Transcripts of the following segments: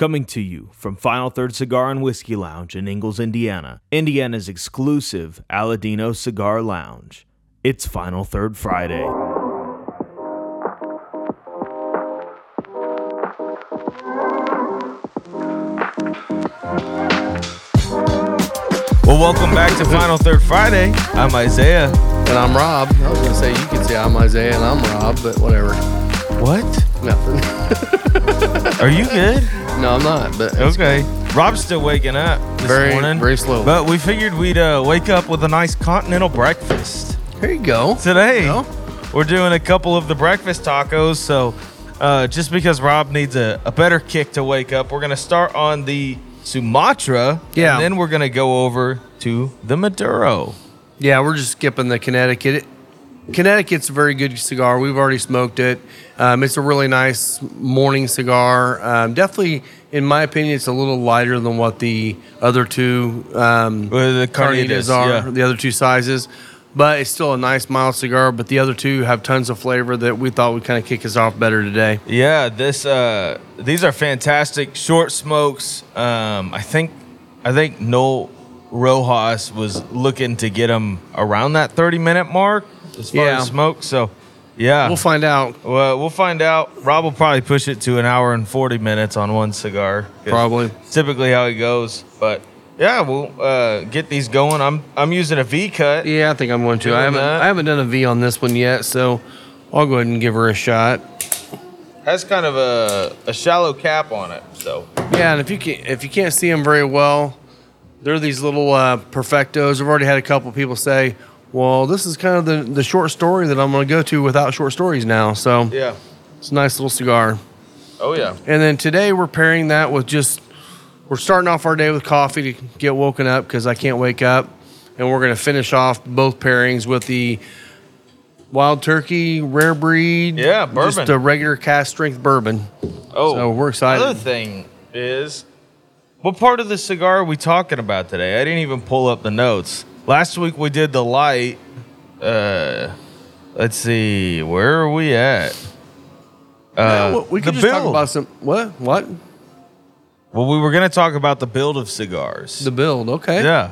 Coming to you from Final Third Cigar and Whiskey Lounge in Ingalls, Indiana, Indiana's exclusive Aladino Cigar Lounge. It's Final Third Friday. Well, welcome back to Final Third Friday. I'm Isaiah. And I'm Rob. I was gonna say you could say I'm Isaiah and I'm Rob, but whatever. What? Nothing. Are you good? No, I'm not. But Okay. Rob's still waking up this Very- morning. very slowly. But we figured we'd uh, wake up with a nice continental breakfast. Here you go. Today, No? we're doing a couple of the breakfast tacos. So, uh, just because Rob needs a, a better kick to wake up, we're going to start on the Sumatra. Yeah. And then we're going to go over to the Maduro. Yeah, we're just skipping the Connecticut. Connecticut's a very good cigar. We've already smoked it. Um, it's a really nice morning cigar. Um, definitely, in my opinion, it's a little lighter than what the other two um, Well, the Carnitas are, yeah. the other two sizes. But it's still a nice mild cigar. But the other two have tons of flavor that we thought would kind of kick us off better today. Yeah, this uh, these are fantastic short smokes. Um, I think I think Noel Rojas was looking to get them around that 30 minute mark as far Yeah. as smoke. So, yeah, We'll find out. Well, we'll find out. Rob will probably push it to an hour and 40 minutes on one cigar. Probably. Typically how it goes. But yeah, we'll uh, get these going. I'm I'm using a V cut. Yeah, I think I'm going to. I haven't that. I haven't done a V on this one yet, so I'll go ahead and give her a shot. Has kind of a, a shallow cap on it. So Yeah, and if you can if you can't see them very well, they're these little uh, perfectos. I've already had a couple people say, "Well, this is kind of the the short story that I'm going to go to without short stories now." So yeah. it's a nice little cigar. Oh yeah. And then today we're pairing that with just we're starting off our day with coffee to get woken up because I can't wake up, and we're going to finish off both pairings with the Wild Turkey Rare Breed. Yeah, bourbon. just a regular cask strength bourbon. Oh, So we're excited. Other thing is, what part of the cigar are we talking about today? I didn't even pull up the notes. Last week we did the light. Uh, let's see, where are we at? Uh, Yeah, well, we could the just talk about some what what Well, we were going to talk about the build of cigars. the build. Okay, yeah.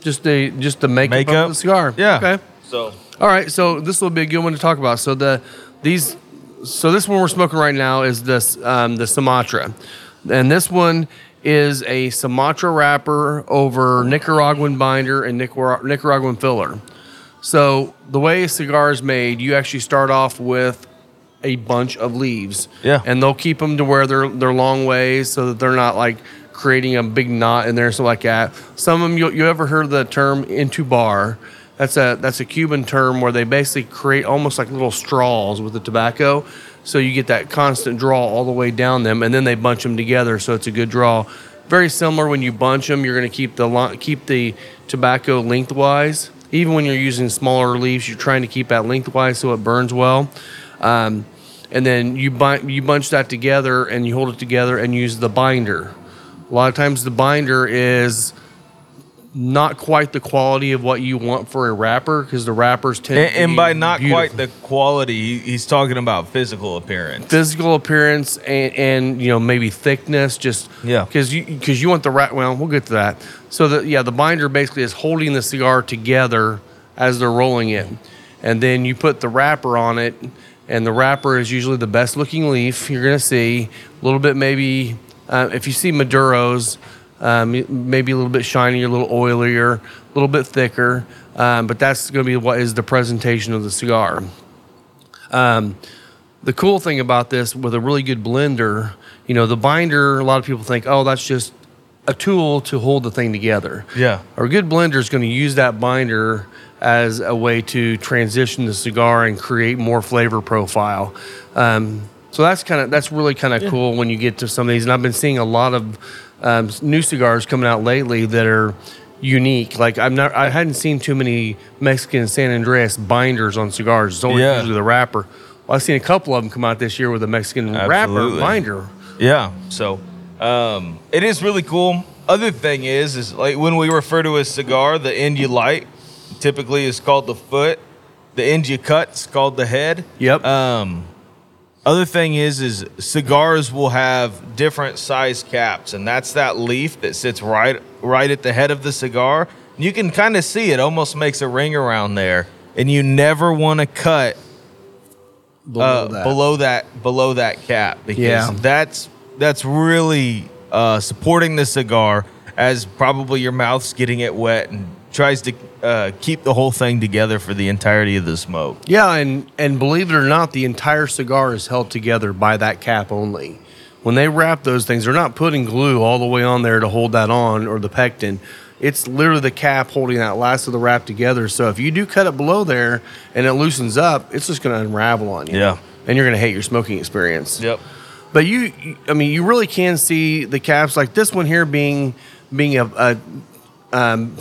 just the just the makeup, Makeup? of the cigar. Yeah. Okay. So All right, so this will be a good one to talk about. So the these so this one we're smoking right now is this um, the Sumatra, and this one is a Sumatra wrapper over Nicaraguan binder and Nicar- Nicaraguan filler. So the way a cigar is made, you actually start off with a bunch of leaves. Yeah. And they'll keep them to where they're they're long ways so that they're not like creating a big knot in there and stuff like that. Some of them you you ever heard the term entubado? That's a that's a Cuban term where they basically create almost like little straws with the tobacco. So you get that constant draw all the way down them, and then they bunch them together, so it's a good draw. Very similar when you bunch them, you're going to keep the keep the tobacco lengthwise. Even when you're using smaller leaves, you're trying to keep that lengthwise so it burns well. Um, and then you you bunch that together and you hold it together and use the binder. A lot of times the binder is not quite the quality of what you want for a wrapper because the wrappers tend and, to and by not quite the quality, he's talking about physical appearance. physical appearance and, and you know maybe thickness just Yeah. because you because you want the wrap well we'll get to that so the yeah the binder basically is holding the cigar together as they're rolling it and then you put the wrapper on it and the wrapper is usually the best looking leaf you're going to see a little bit maybe uh, if you see maduros um, maybe a little bit shinier a little oilier a little bit thicker um, but that's going to be what is the presentation of the cigar um, the cool thing about this with a really good blender, you know, the binder, a lot of people think, oh, that's just a tool to hold the thing together. Yeah. A good blender is going to use that binder as a way to transition the cigar and create more flavor profile. Um, so that's kind of that's really kind of cool when you get to some of these. And I've been seeing a lot of um, new cigars coming out lately that are unique. Like I'm not, I hadn't seen too many Mexican San Andreas binders on cigars. It's always Yeah. usually the wrapper. Well, I've seen a couple of them come out this year with a Mexican wrapper Absolutely. binder. Yeah. So um, it is really cool. Other thing is, is like when we refer to a cigar, the end you light typically is called the foot. The end you cut is called the head. Yep. Um, Other thing is, is cigars will have different size caps, and that's that leaf that sits right, right at the head of the cigar. You can kind of see it almost makes a ring around there, and you never want to cut Below uh, that. below that below that cap because Yeah. that's that's really uh, supporting the cigar as probably your mouth's getting it wet and tries to uh, keep the whole thing together for the entirety of the smoke. Yeah, and and believe it or not, the entire cigar is held together by that cap only. When they wrap those things, they're not putting glue all the way on there to hold that on or the pectin. It's literally the cap holding that last of the wrap together. So if you do cut it below there and it loosens up, it's just going to unravel on you. Yeah. And you're going to hate your smoking experience. Yep. But you, I mean, you really can see the caps like this one here being being a, a um,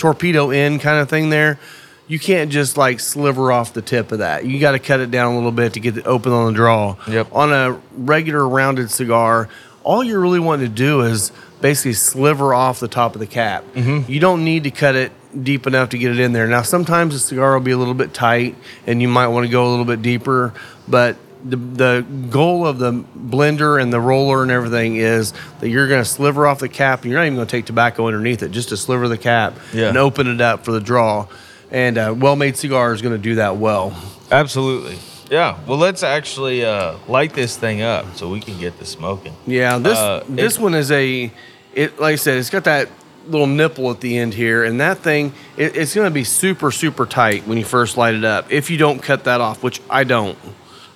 torpedo end kind of thing. There, you can't just like sliver off the tip of that. You got to cut it down a little bit to get it open on the draw. Yep. On a regular rounded cigar, all you're really wanting to do is basically sliver off the top of the cap. Mm-hmm. You don't need to cut it deep enough to get it in there. Now, sometimes the cigar will be a little bit tight, and you might want to go a little bit deeper, but the, the goal of the blender and the roller and everything is that you're going to sliver off the cap and you're not even going to take tobacco underneath it, just to sliver the cap Yeah. and open it up for the draw. And a well made cigar is going to do that well. Absolutely. Yeah. Well, let's actually uh, light this thing up so we can get this smoking. Yeah, this Uh, this one is a it like I said, it's got that little nipple at the end here, and that thing it, it's going to be super super tight when you first light it up. If you don't cut that off, which I don't,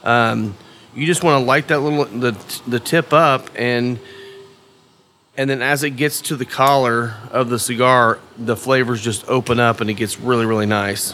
um, you just want to light that little the the tip up and. And then as it gets to the collar of the cigar, the flavors just open up and it gets really, really nice.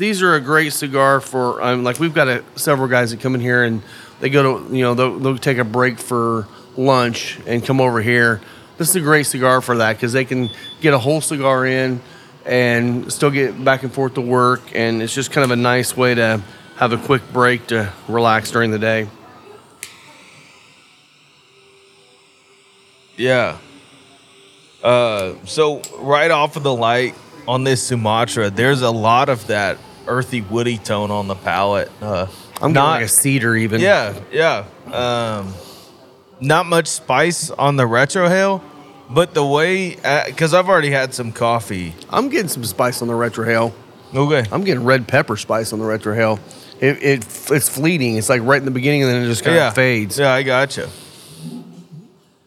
these are a great cigar for um, like we've got a, several guys that come in here and they go to you know they'll, they'll take a break for lunch and come over here this is a great cigar for that because they can get a whole cigar in and still get back and forth to work and it's just kind of a nice way to have a quick break to relax during the day Yeah. Uh, so right off of the light on this Sumatra, there's a lot of that earthy woody tone on the palate. Uh, i'm not like a cedar even yeah, yeah. Um, not much spice on the retrohale, but the way because I've already had some coffee. i'm getting some spice on the retrohale Okay. i'm getting red pepper spice on the retrohale it, it it's fleeting it's like right in the beginning and then it just kind of yeah. fades Yeah, I gotcha.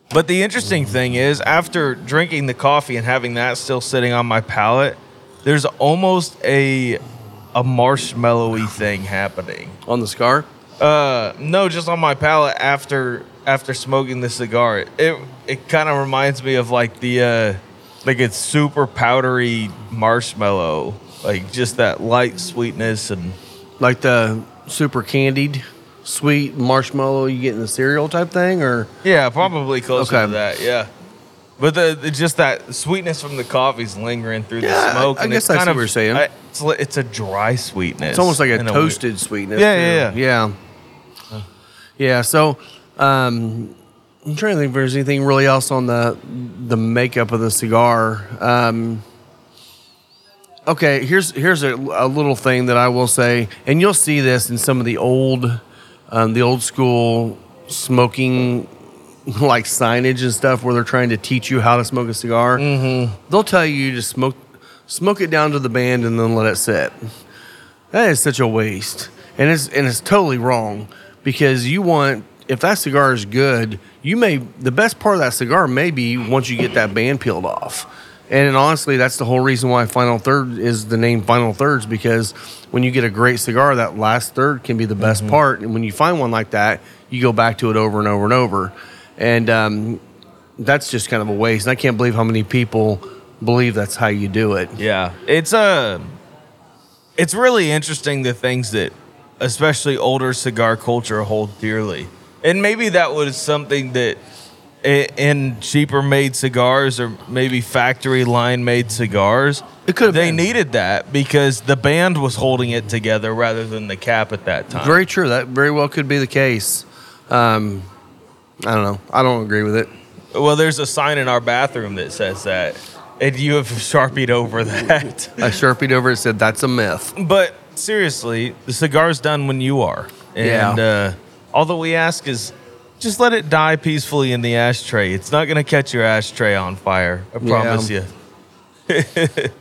But the interesting thing is, after drinking the coffee and having that still sitting on my palate, there's almost a a marshmallowy thing happening. on the scar Uh, no, just on my palate after after smoking the cigar. It it kind of reminds me of like the uh, like it's super powdery marshmallow, like just that light sweetness and like the super candied sweet marshmallow you get in the cereal type thing or Yeah, probably closer Okay. to that. Yeah, but the, the just that sweetness from the coffee's lingering through Yeah, the smoke. I and guess it's I kind of what you're saying. I- it's, it's a dry sweetness. it's almost like a toasted sweetness Yeah, too. yeah, yeah yeah so um i'm trying to think if there's anything really else on the the makeup of the cigar. Um okay here's here's a, a little thing that i will say and you'll see this in some of the old um, the old school smoking like signage and stuff where they're trying to teach you how to smoke a cigar. Mm-hmm. they'll tell you to smoke smoke it down to the band and then let it sit. That is such a waste. And it's and it's totally wrong because you want if that cigar is good you may the best part of that cigar may be once you get that band peeled off. And honestly that's the whole reason why final third is the name final thirds because when you get a great cigar that last third can be the best part. And when you find one like that you go back to it over and over and over. And um, that's just kind of a waste. And i can't believe how many people believe that's how you do it. Yeah, it's a. It's really interesting the things that, especially older cigar culture, hold dearly, and maybe that was something that, in cheaper made cigars or maybe factory line made cigars, It could have they been. needed that because the band was holding it together rather than the cap at that time. Very true. That very well could be the case. Um, I don't know. I don't agree with it. Well, there's a sign in our bathroom that says that, and you have sharpied over that. I sharpied over it. Said that's a myth. But seriously, the cigar's done when you are. And Yeah. uh, all that we ask is just let it die peacefully in the ashtray. It's not going to catch your ashtray on fire. I Yeah. promise you.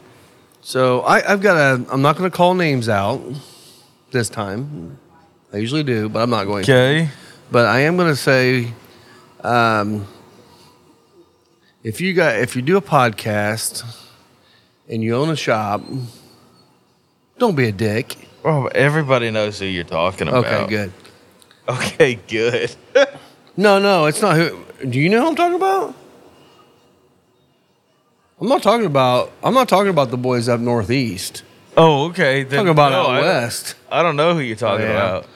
So I, I've got a. I'm not going to call names out this time. I usually do, but I'm not going. to. Okay. But I am going to say, um, if you got if you do a podcast and you own a shop, don't be a dick. Oh, everybody knows who you're talking about. Okay, good. Okay, good. No, no, it's not who. Do you know who I'm talking about? I'm not talking about. I'm not talking about the boys up northeast. oh, okay. Then, talking about no, out I don't- west. I don't know who you're talking Oh, yeah. about.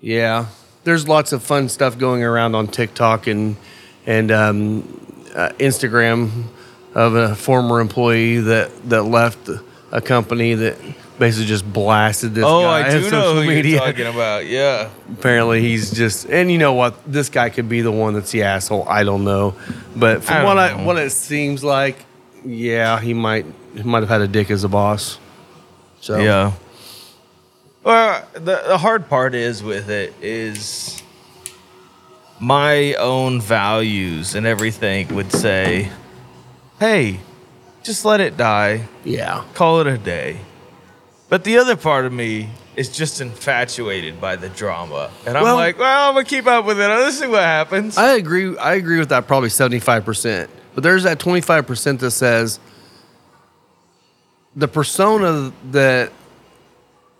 Yeah, there's lots of fun stuff going around on TikTok and and um, uh, Instagram of a former employee that that left a company that basically just blasted this Oh, guy I on do know social who media. you're talking about. Yeah. Apparently, he's just and you know what? This guy could be the one that's the asshole. I don't know, but from don't what I know. what it seems like, yeah, he might he might have had a dick as a boss. So Yeah. Well, the, the hard part is with it is my own values and everything would say, hey, just let it die, yeah, call it a day. But the other part of me is just infatuated by the drama. And I'm Well- like, well, I'm going to keep up with it. Let's see what happens. I agree. I agree with that probably seventy five percent. But there's that twenty five percent that says the persona that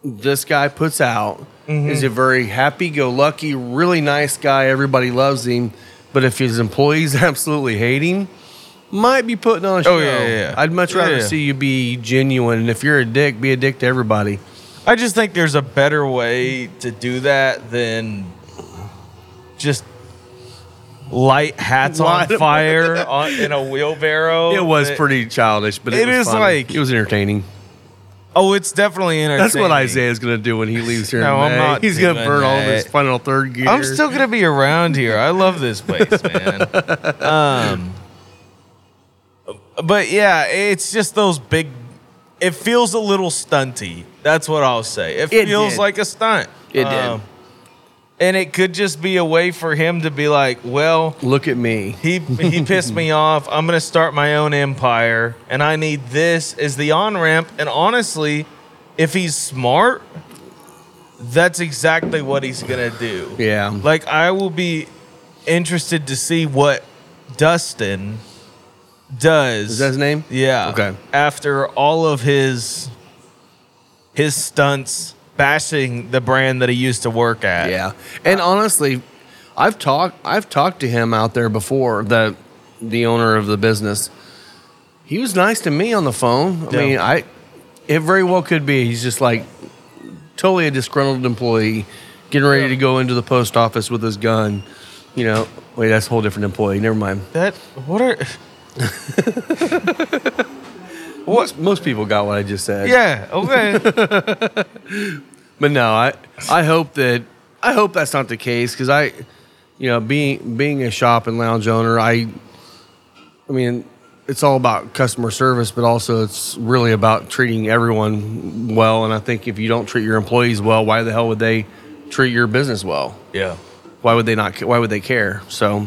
this guy puts out mm-hmm. is a very happy go lucky, really nice guy. Everybody loves him. But if his employees absolutely hate him, might be putting on a show. Oh, yeah, yeah, yeah. I'd much rather yeah. see you be genuine. And if you're a dick, be a dick to everybody. I just think there's a better way to do that than just light hats on Light 'em. fire on, in a wheelbarrow. It was pretty childish, but it, It was is funny. like- it was entertaining. Oh, it's definitely entertaining. That's what Isaiah's gonna do when he leaves here. No, in I'm May. not He's gonna doing burn all of his that. final third gear. I'm still gonna be around here. I love this place, man. um, but yeah, it's just those big. It feels a little stunty. That's what I'll say. It, It feels did. like a stunt. It did. Um, and it could just be a way for him to be like, well, Look at me. he he pissed me off. I'm gonna start my own empire, and I need this as the on ramp. And honestly, if he's smart, that's exactly what he's gonna do. Yeah. Like I will be interested to see what Dustin does. Is that his name? Yeah. Okay. After all of his his stunts bashing the brand that he used to work at. Yeah. And honestly, I've talked I've talked to him out there before, the the owner of the business. He was nice to me on the phone. I Yeah. mean, I it very well could be he's just like totally a disgruntled employee getting ready to go into the post office with his gun. You know, wait, that's a whole different employee. Never mind. That what are Most, most people got what I just said. Yeah, okay. But no, I I hope that I hope that's not the case because I, you know, being being a shop and lounge owner, I, I mean, it's all about customer service, but also it's really about treating everyone well. And I think if you don't treat your employees well, why the hell would they treat your business well? yeah. Why would they not? Why would they care? So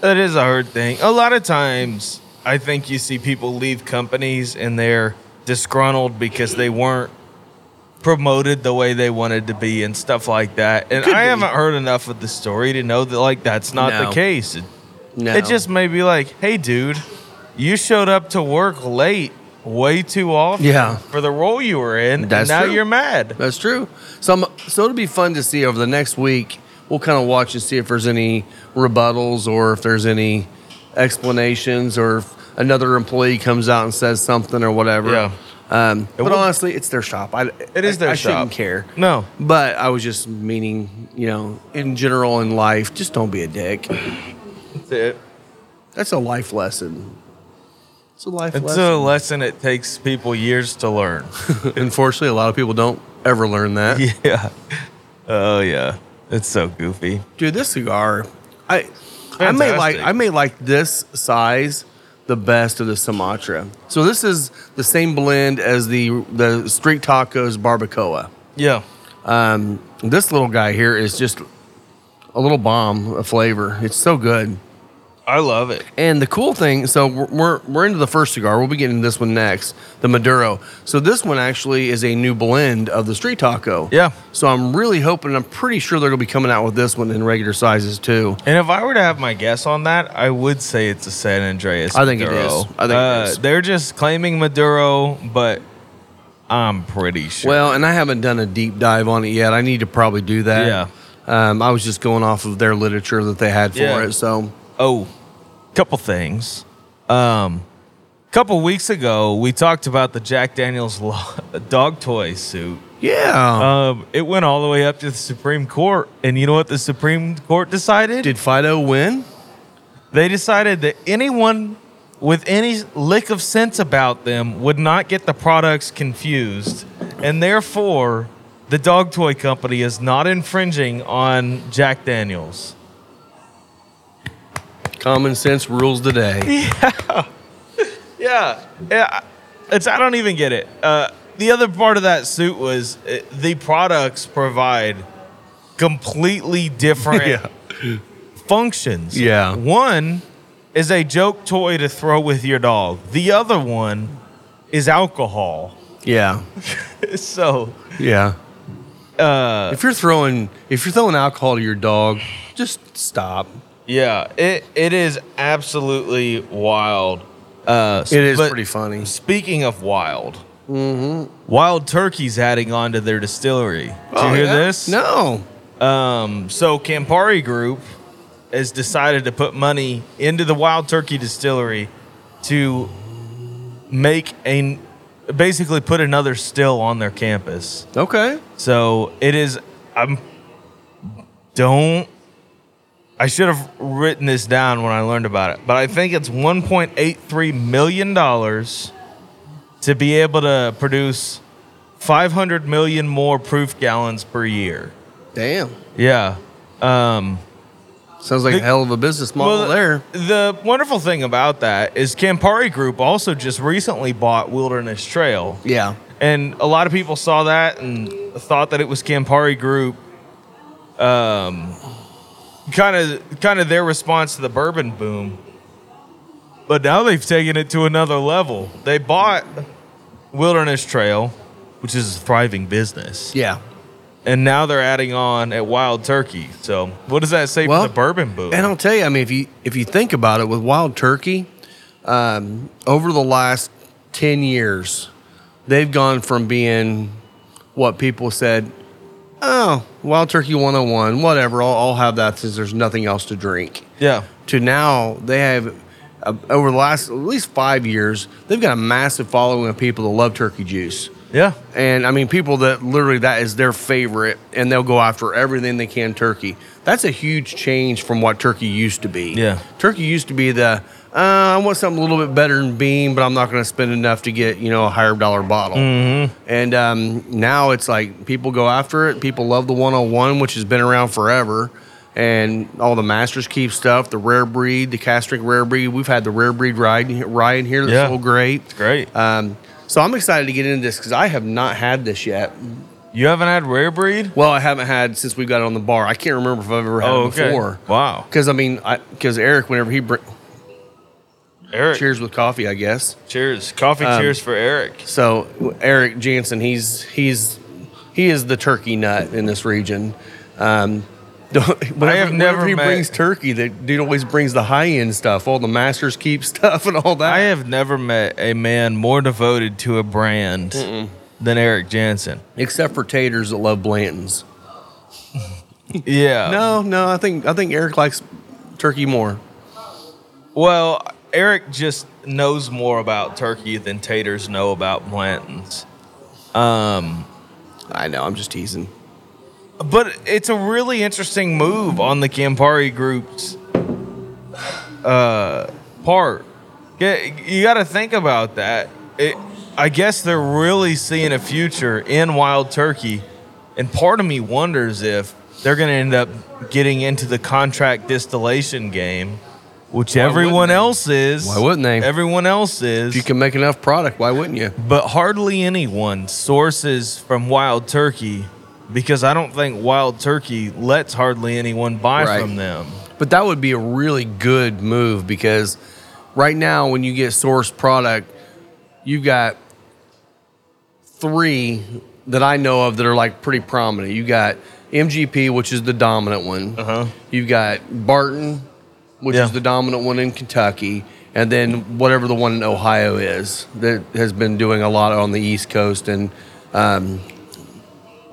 That is a hard thing. A lot of times, I think you see people leave companies and they're disgruntled because they weren't promoted the way they wanted to be and stuff like that. And Could I be. haven't heard enough of the story to know that like that's not No. the case. It, no, it just may be like, hey, dude, you showed up to work late way too often Yeah. for the role you were in, That's and now true. you're mad. That's true. So, I'm, so it'll be fun to see over the next week. We'll kind of watch and see if there's any rebuttals or if there's any explanations or if another employee comes out and says something or whatever. Yeah. Um, but honestly, it's their shop. I, It is I- their I shop. shouldn't care. No. But I was just meaning, you know, in general in life, just don't be a dick. That's it. That's a life lesson. It's a life It's lesson. a lesson it takes people years to learn. Unfortunately, a lot of people don't ever learn that. yeah. Oh, yeah. It's so goofy. Dude, this cigar, I I may like I may like this size the best of the Sumatra. So this is the same blend as the the Street Tacos Barbacoa. Yeah. Um, this little guy here is just a little bomb of flavor. It's so good. I love it. And the cool thing, so we're, we're, we're into the first cigar. We'll be getting this one next, the Maduro. So this one actually is a new blend of the Street Taco. Yeah. So I'm really hoping, I'm pretty sure they're going to be coming out with this one in regular sizes too. And if I were to have my guess on that, I would say it's a San Andreas. I think it Maduro. is. I think it Uh, is. They're just claiming Maduro, but I'm pretty sure. Well, and I haven't done a deep dive on it yet. I need to probably do that. Yeah. Um, I was just going off of their literature that they had for Yeah. it. So oh, couple things. Um, couple weeks ago, we talked about the Jack Daniels dog toy suit. yeah. Um, it went all the way up to the Supreme Court, and you know what the Supreme Court decided? Did Fido win? They decided that anyone with any lick of sense about them would not get the products confused, and therefore, the dog toy company is not infringing on Jack Daniels. Common sense rules the day. Yeah, yeah. It's I don't even get it. Uh, the other part of that suit was uh, the products provide completely different functions. Yeah. One is a joke toy to throw with your dog. The other one is alcohol. Yeah. So Yeah. uh, If you're throwing if you're throwing alcohol to your dog, just stop. Yeah, it it is absolutely wild. Uh, It is pretty funny. Speaking of wild, Wild Turkey's adding on to their distillery. Did you hear Oh, yeah? this? No. Um, so Campari Group has decided to put money into the Wild Turkey distillery to make a basically put another still on their campus. Okay. So it is. I'm. Don't. I should have written this down when I learned about it, but I think it's 1.83 million dollars to be able to produce 500 million more proof gallons per year. Damn. Yeah. Um, Sounds like The- a hell of a business model well, there. The wonderful thing about that is Campari Group also just recently bought Wilderness Trail. Yeah. And a lot of people saw that and thought that it was Campari Group. Um, kind of, kind of their response to the bourbon boom. But now they've taken it to another level. They bought Wilderness Trail, which is a thriving business, Yeah. and now they're adding on at Wild Turkey. So, what does that say Well, for the bourbon boom? And I'll tell you, I mean, if you if you think about it, with wild turkey, um, over the last ten years, they've gone from being what people said, oh, wild turkey 101, whatever. I'll, I'll have that since there's nothing else to drink. yeah, To now, they have uh, over the last at least five years, they've got a massive following of people that love turkey juice. yeah, And I mean, people that literally that is their favorite, and they'll go after everything they can turkey. That's a huge change from what turkey used to be. Yeah. turkey used to be the uh, I want something a little bit better than bean, but I'm not going to spend enough to get you know a higher dollar bottle. And um, now it's like people go after it. People love the 101, which has been around forever. And all the Masters Keep stuff, the rare breed, the Castric rare breed. We've had the rare breed ride ride here. That's Yeah. so great. great. Um, so I'm excited to get into this because I have not had this yet. you haven't had rare breed? Well, I haven't had since we got it on the bar. I can't remember if I've ever had Oh, it before. Wow. Because I mean, because Eric, whenever he br- Eric, cheers. with coffee, I guess. cheers. Coffee Um, cheers for Eric. So Eric Jansen, he's he's he is the turkey nut in this region. Um, whenever, I have never he met- brings turkey, the dude always brings the high end stuff, all the Masters Keep stuff, and all that. I have never met a man more devoted to a brand than Eric Jansen. Except for taters that love Blanton's. Yeah. No, no, I think I think Eric likes turkey more. Well, Eric just knows more about turkey than taters know about Blanton's. Um, I know, I'm just teasing. but it's a really interesting move on the Campari Group's uh, part. You got to think about that. It, I guess they're really seeing a future in wild turkey, and part of me wonders if they're going to end up getting into the contract distillation game which Why everyone they? else is. Why wouldn't they? Everyone else is. If you can make enough product, why wouldn't you? but hardly anyone sources from wild turkey because I don't think wild turkey lets hardly anyone buy Right. from them. But that would be a really good move because right now, when you get sourced product, you've got three that I know of that are like pretty prominent. You got MGP, which is the dominant one. Uh-huh. You've got Barton, which Yeah. is the dominant one in Kentucky. And then whatever the one in Ohio is that has been doing a lot on the East Coast and um,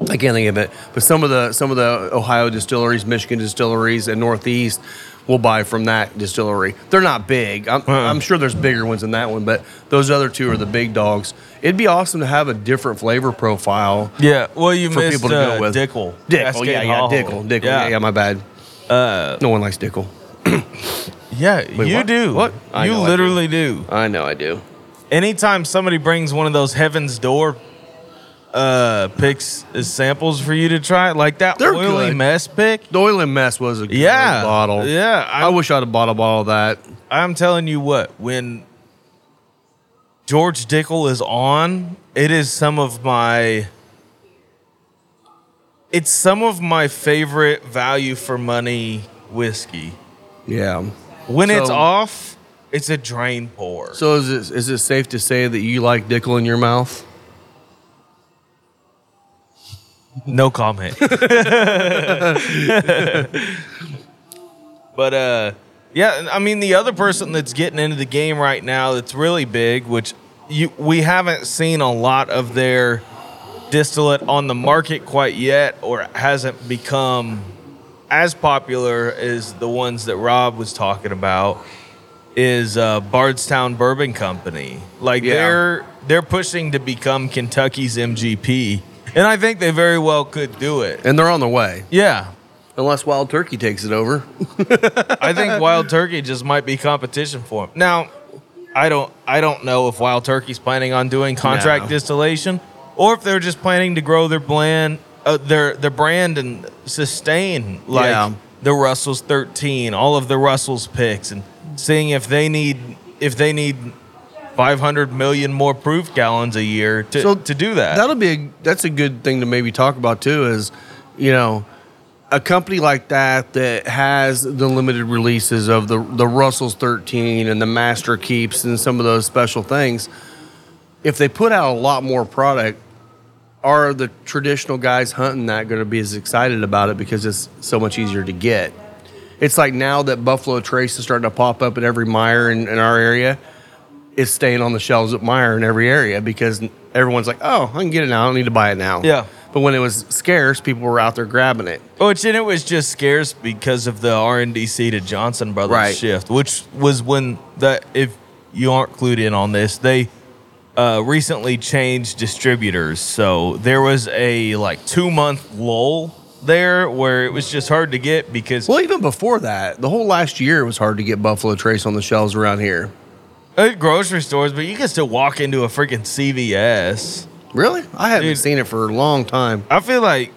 I can't think of it, but some of the some of the Ohio distilleries, Michigan distilleries, and Northeast will buy from that distillery. They're not big. I'm, I'm sure there's bigger ones than that one, but those other two are the big dogs. It'd be awesome to have a different flavor profile Yeah, well, you for missed people to uh, go with. Dickel. Dickel, Cascade yeah, yeah. Dickel, Dickel. Yeah, yeah, my bad. Uh, No one likes Dickel. Yeah, Wait, you what? do. What? I You know I do. literally do. I know I do. Anytime somebody brings one of those Heaven's Door uh picks as samples for you to try, like that They're oily good. mess pick. The Oil and Mess was a good Yeah, bottle. Yeah, I I, wish I'd have bought a bottle of that. I'm telling you what, when George Dickel is on, it is some of my it's some of my favorite value for money whiskey. Yeah. When it's off, it's a drain pour. So is it, is it safe to say that you like Dickel in your mouth? No comment. but uh yeah, I mean the other person that's getting into the game right now that's really big, which you we haven't seen a lot of their distillate on the market quite yet or hasn't become as popular as the ones that Rob was talking about is uh, Bardstown Bourbon Company. Like Yeah. they're they're pushing to become Kentucky's MGP, and I think they very well could do it. And they're on the way. Yeah, Unless Wild Turkey takes it over. I think Wild Turkey just might be competition for them. Now, I don't I don't know if Wild Turkey's planning on doing contract No. distillation or if they're just planning to grow their blend, uh, their their brand and sustain like Yeah. the Russell's 13, all of the Russell's picks, and seeing if they need if they need 500 million more proof gallons a year to, So to do that. That'll be a, that's a good thing to maybe talk about too. Is you know a company like that that has the limited releases of the the Russell's 13 and the Master Keeps and some of those special things. If they put out a lot more product, are the traditional guys hunting that going to be as excited about it because it's so much easier to get? It's like now that Buffalo Trace is starting to pop up at every Meijer in, in our area it's staying on the shelves at Meijer in every area because everyone's like, oh, I can get it now. I don't need to buy it now. Yeah. But when it was scarce, people were out there grabbing it. Oh, which and it was just scarce because of the R and RNDC to Johnson Brothers Right. shift, which was when that if you aren't clued in on this, they uh, recently changed distributors. So there was a like two month lull there where it was just hard to get because Well, even before that, the whole last year it was hard to get Buffalo Trace on the shelves around here. at grocery stores, but you can still walk into a freaking CVS. Really? I haven't Dude. seen it for a long time. I feel like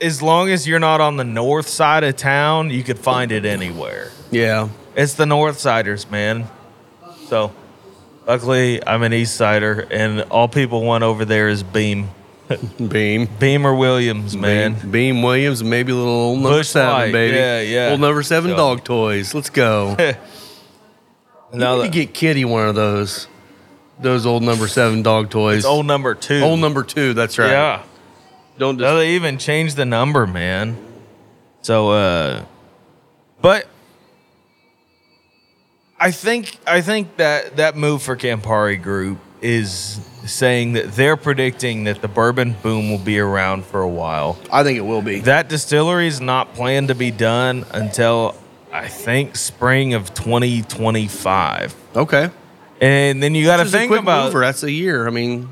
as long as you're not on the north side of town, you could find it anywhere. Yeah. It's the North Siders, man. So, luckily, I'm an East Sider, and all people want over there is Beam. Beam. Beam or Williams, man. Beam, Beam Williams, maybe a little old number Busch seven, Light, baby. yeah, yeah. Old number seven dog toys. Let's go. Now you that, need to get Kitty one of those. Those old number seven dog toys. it's old number two. Old number two. That's right. Yeah. Don't Now just, they even changed the number, man. So, uh, but I think I think that that move for Campari Group is saying that they're predicting that the bourbon boom will be around for a while. I think it will be. That distillery is not planned to be done until I think spring of 2025. okay. And then you got to think about mover. That's a year. I mean,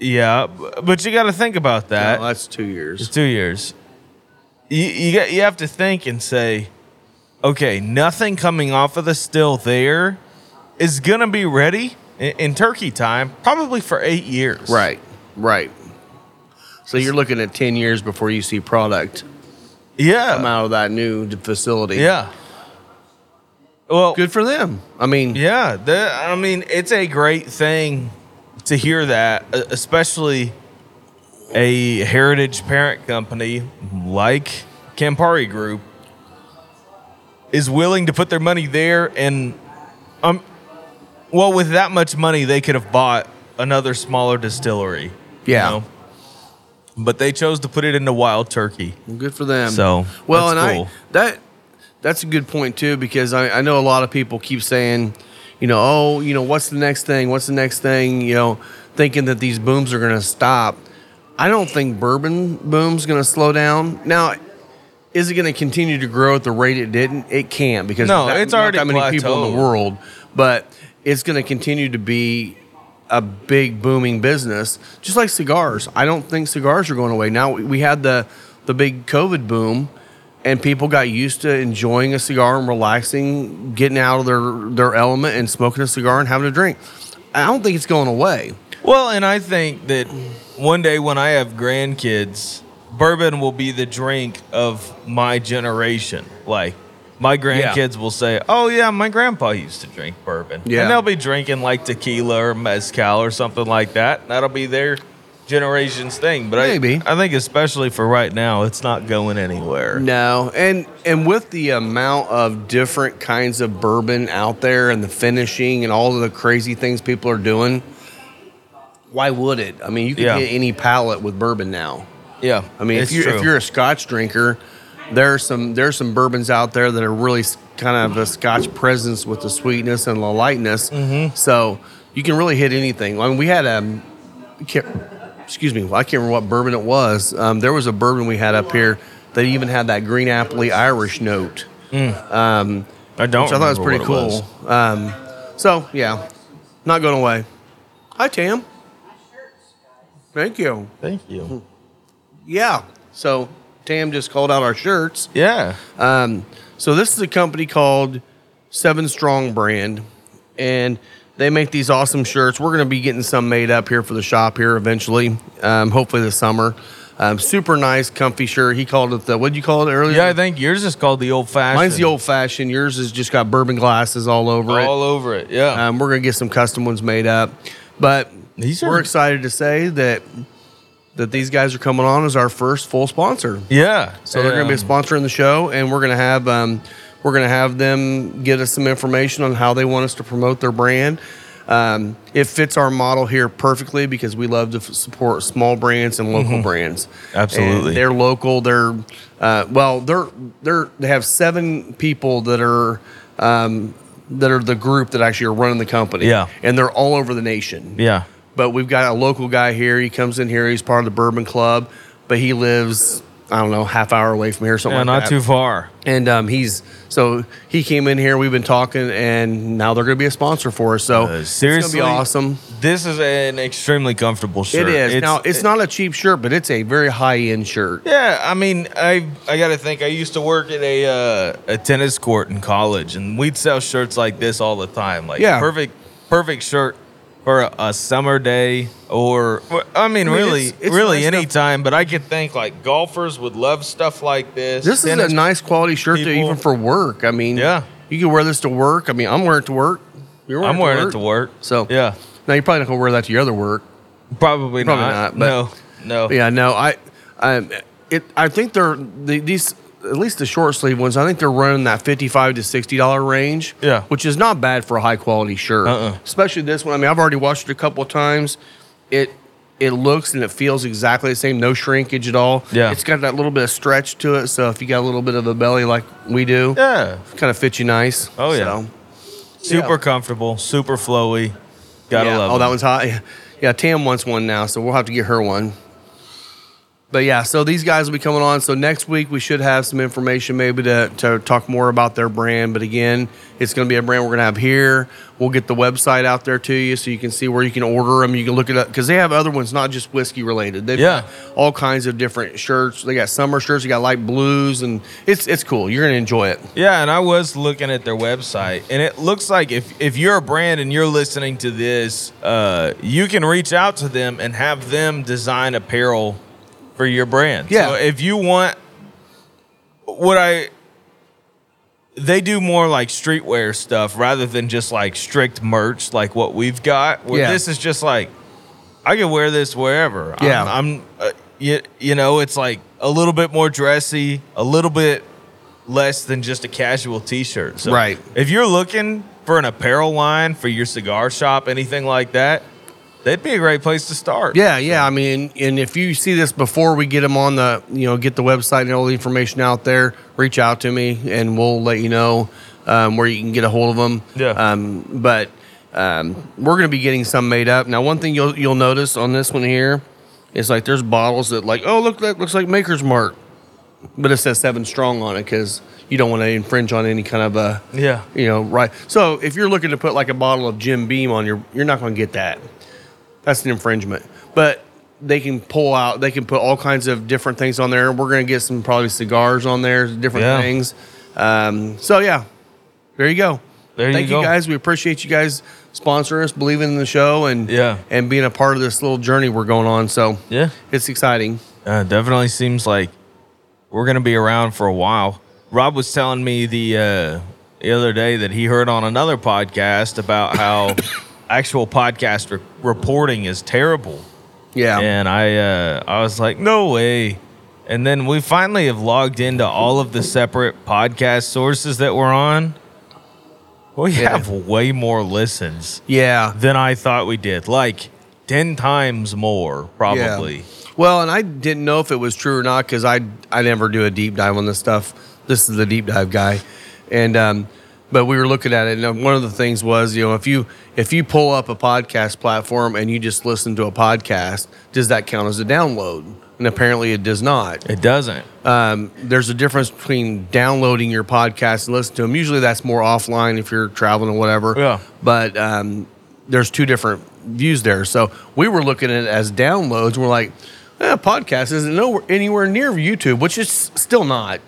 yeah, but you got to think about that. no, that's two years. It's two years. You you, got, you have to think and say, okay, nothing coming off of the still there is gonna be ready in, in turkey time, probably for eight years. Right. Right. So you're looking at ten years before you see product yeah. come out of that new facility. Yeah. Well, Good for them. I mean, Yeah, the, I mean, it's a great thing to hear that, especially a heritage parent company like Campari Group is willing to put their money there. And, um, well, with that much money, they could have bought another smaller distillery. you Yeah. know? But they chose to put it into Wild Turkey. Good for them. So, well, that's and cool. I that that's a good point too because I, I know a lot of people keep saying, you know, oh, you know, what's the next thing? What's the next thing? You know, thinking that these booms are going to stop. I don't think bourbon boom's going to slow down. Now, is it going to continue to grow at the rate it didn't? It can't because No, that- it's not already that many people in the plateaued. world, but it's going to continue to be a big booming business, just like cigars. I don't think cigars are going away. Now we- we had the the big COVID boom, and people got used to enjoying a cigar and relaxing, getting out of their their element and smoking a cigar and having a drink. I don't think it's going away. Well, and I think that one day when I have grandkids, bourbon will be the drink of my generation. Like my grandkids will say, "Oh yeah, my grandpa used to drink bourbon." Yeah. and they'll be drinking like tequila or mezcal or something like that. That'll be their generation's thing. But Maybe. I, I think especially for right now, it's not going anywhere. No, and and with the amount of different kinds of bourbon out there and the finishing and all of the crazy things people are doing, why would it? I mean, you can Yeah. get any palate with bourbon now. Yeah, I mean, it's if you're true. if you're a Scotch drinker, there's some there's some bourbons out there that are really kind of a Scotch presence with the sweetness and the lightness. Mm-hmm. So you can really hit anything. I mean, we had a can't, excuse me, I can't remember what bourbon it was. Um, there was a bourbon we had up here that even had that green apple Irish note, um, I don't. which I thought it was pretty cool. was. Um, so yeah, not going away. Hi Tam. Thank you. Thank you. Yeah. So Tam just called out our shirts. Yeah. Um, so this is a company called Seven Strong Brand, and they make these awesome shirts. We're going to be getting some made up here for the shop here eventually, um, hopefully this summer. Um, super nice, comfy shirt. He called it the what did you call it earlier? Yeah, I think yours is called the old fashioned. Mine's the old fashioned. Yours has just got bourbon glasses all over all it. All over it. Yeah. Um, we're gonna get some custom ones made up, but These we're are- excited to say that that these guys are coming on as our first full sponsor. yeah. So they're going to be a sponsor in the show, and we're going to have um, we're going to have them get us some information on how they want us to promote their brand. Um, it fits our model here perfectly because we love to f- support small brands and local brands. Mm-hmm. Absolutely. And they're local. They're uh, well, they're they're they have seven people that are. Um, that are the group that actually are running the company. Yeah. And they're all over the nation Yeah. But we've got a local guy here. He comes in here. He's part of the Bourbon Club, but he lives I don't know half hour away from here, something Yeah, like not that. too far. And um, he's so he came in here. We've been talking, and now they're going to be a sponsor for us. So Uh, it's seriously, going to be awesome. This is an extremely comfortable shirt. It is now. It's not a cheap shirt, but it's a very high end shirt. Yeah, I mean, I I got to think. I used to work at a uh, a tennis court in college, and we'd sell shirts like this all the time. Like, Yeah. perfect, perfect shirt for a, summer day, or I mean, I mean, really, it's- it's really nice any enough- time. But I could think like golfers would love stuff like this. This is a nice quality shirt, to, even for work. I mean, Yeah. you can wear this to work. I mean, I'm wearing it to work. You're I'm wearing it to work. So Yeah, now you're probably not going to wear that to your other work. probably, Probably not. not, but- no, no. Yeah, no, I, um, it. I think they're the, these at least the short sleeve ones. I think they're running that fifty-five to sixty dollar range. Yeah. which is not bad for a high quality shirt. Uh-uh. Especially this one. I mean, I've already watched it a couple of times. It it looks and it feels exactly the same. No shrinkage at all. Yeah. it's got that little bit of stretch to it. So if you got a little bit of a belly like we do, Yeah, kind of fits you nice. Oh, yeah. So, super Yeah. comfortable, super flowy. Gotta yeah. love. Oh, that one's hot. Yeah. yeah, Tam wants one now, so we'll have to get her one. But yeah, so these guys will be coming on. So next week we should have some information maybe to, to talk more about their brand. But again, it's going to be a brand we're going to have here. We'll get the website out there to you so you can see where you can order them. You can look it up because they have other ones, not just whiskey related. They've Yeah. got all kinds of different shirts. They got summer shirts, they got light blues, and it's it's cool. You're going to enjoy it. Yeah, and I was looking at their website, and it looks like if if you're a brand and you're listening to this, uh, you can reach out to them and have them design apparel for your brand. Yeah. So if you want, what I they do more like streetwear stuff rather than just like strict merch like what we've got. Where Yeah. this is just like I can wear this wherever. Yeah. I'm, I'm uh, you, you know, it's like a little bit more dressy, a little bit less than just a casual t-shirt. So Right. If you're looking for an apparel line for your cigar shop, anything like that, that'd be a great place to start. Yeah, yeah. I mean, and if you see this before we get them on the, you know, get the website and all the information out there, reach out to me and we'll let you know um, where you can get a hold of them. Yeah. Um, but um, we're going to be getting some made up now. One thing you'll you'll notice on this one here is like there's bottles that like, oh look, that looks like Maker's Mark, but it says Seven Strong on it because you don't want to infringe on any kind of a Yeah. you know, right. So if you're looking to put like a bottle of Jim Beam on your, you're not going to get that. That's an infringement. But they can pull out, they can put all kinds of different things on there. We're going to get some probably cigars on there, different Yeah. things. Um, so yeah, there you go. There Thank you you, guys. We appreciate you guys sponsoring us, believing in the show, and Yeah. and being a part of this little journey we're going on. So Yeah. it's exciting. Uh, definitely seems like we're gonna be around for a while. Rob was telling me the uh, the other day that he heard on another podcast about how actual podcast re- reporting is terrible, Yeah. and I uh, I was like, no way. And then we finally have logged into all of the separate podcast sources that we're on. We Yeah. have way more listens Yeah. than I thought we did, like ten times more, probably. Well, and I didn't know if it was true or not because I I never do a deep dive on this stuff. This is the deep dive guy, and um, but we were looking at it, and one of the things was you know if you if you pull up a podcast platform and you just listen to a podcast, does that count as a download? And apparently it does not. It doesn't. Um, there's a difference between downloading your podcast and listening to them. Usually that's more offline if you're traveling or whatever. Yeah. But um, there's two different views there. So we were looking at it as downloads. We're like, eh, podcast isn't nowhere, anywhere near YouTube, which is still not.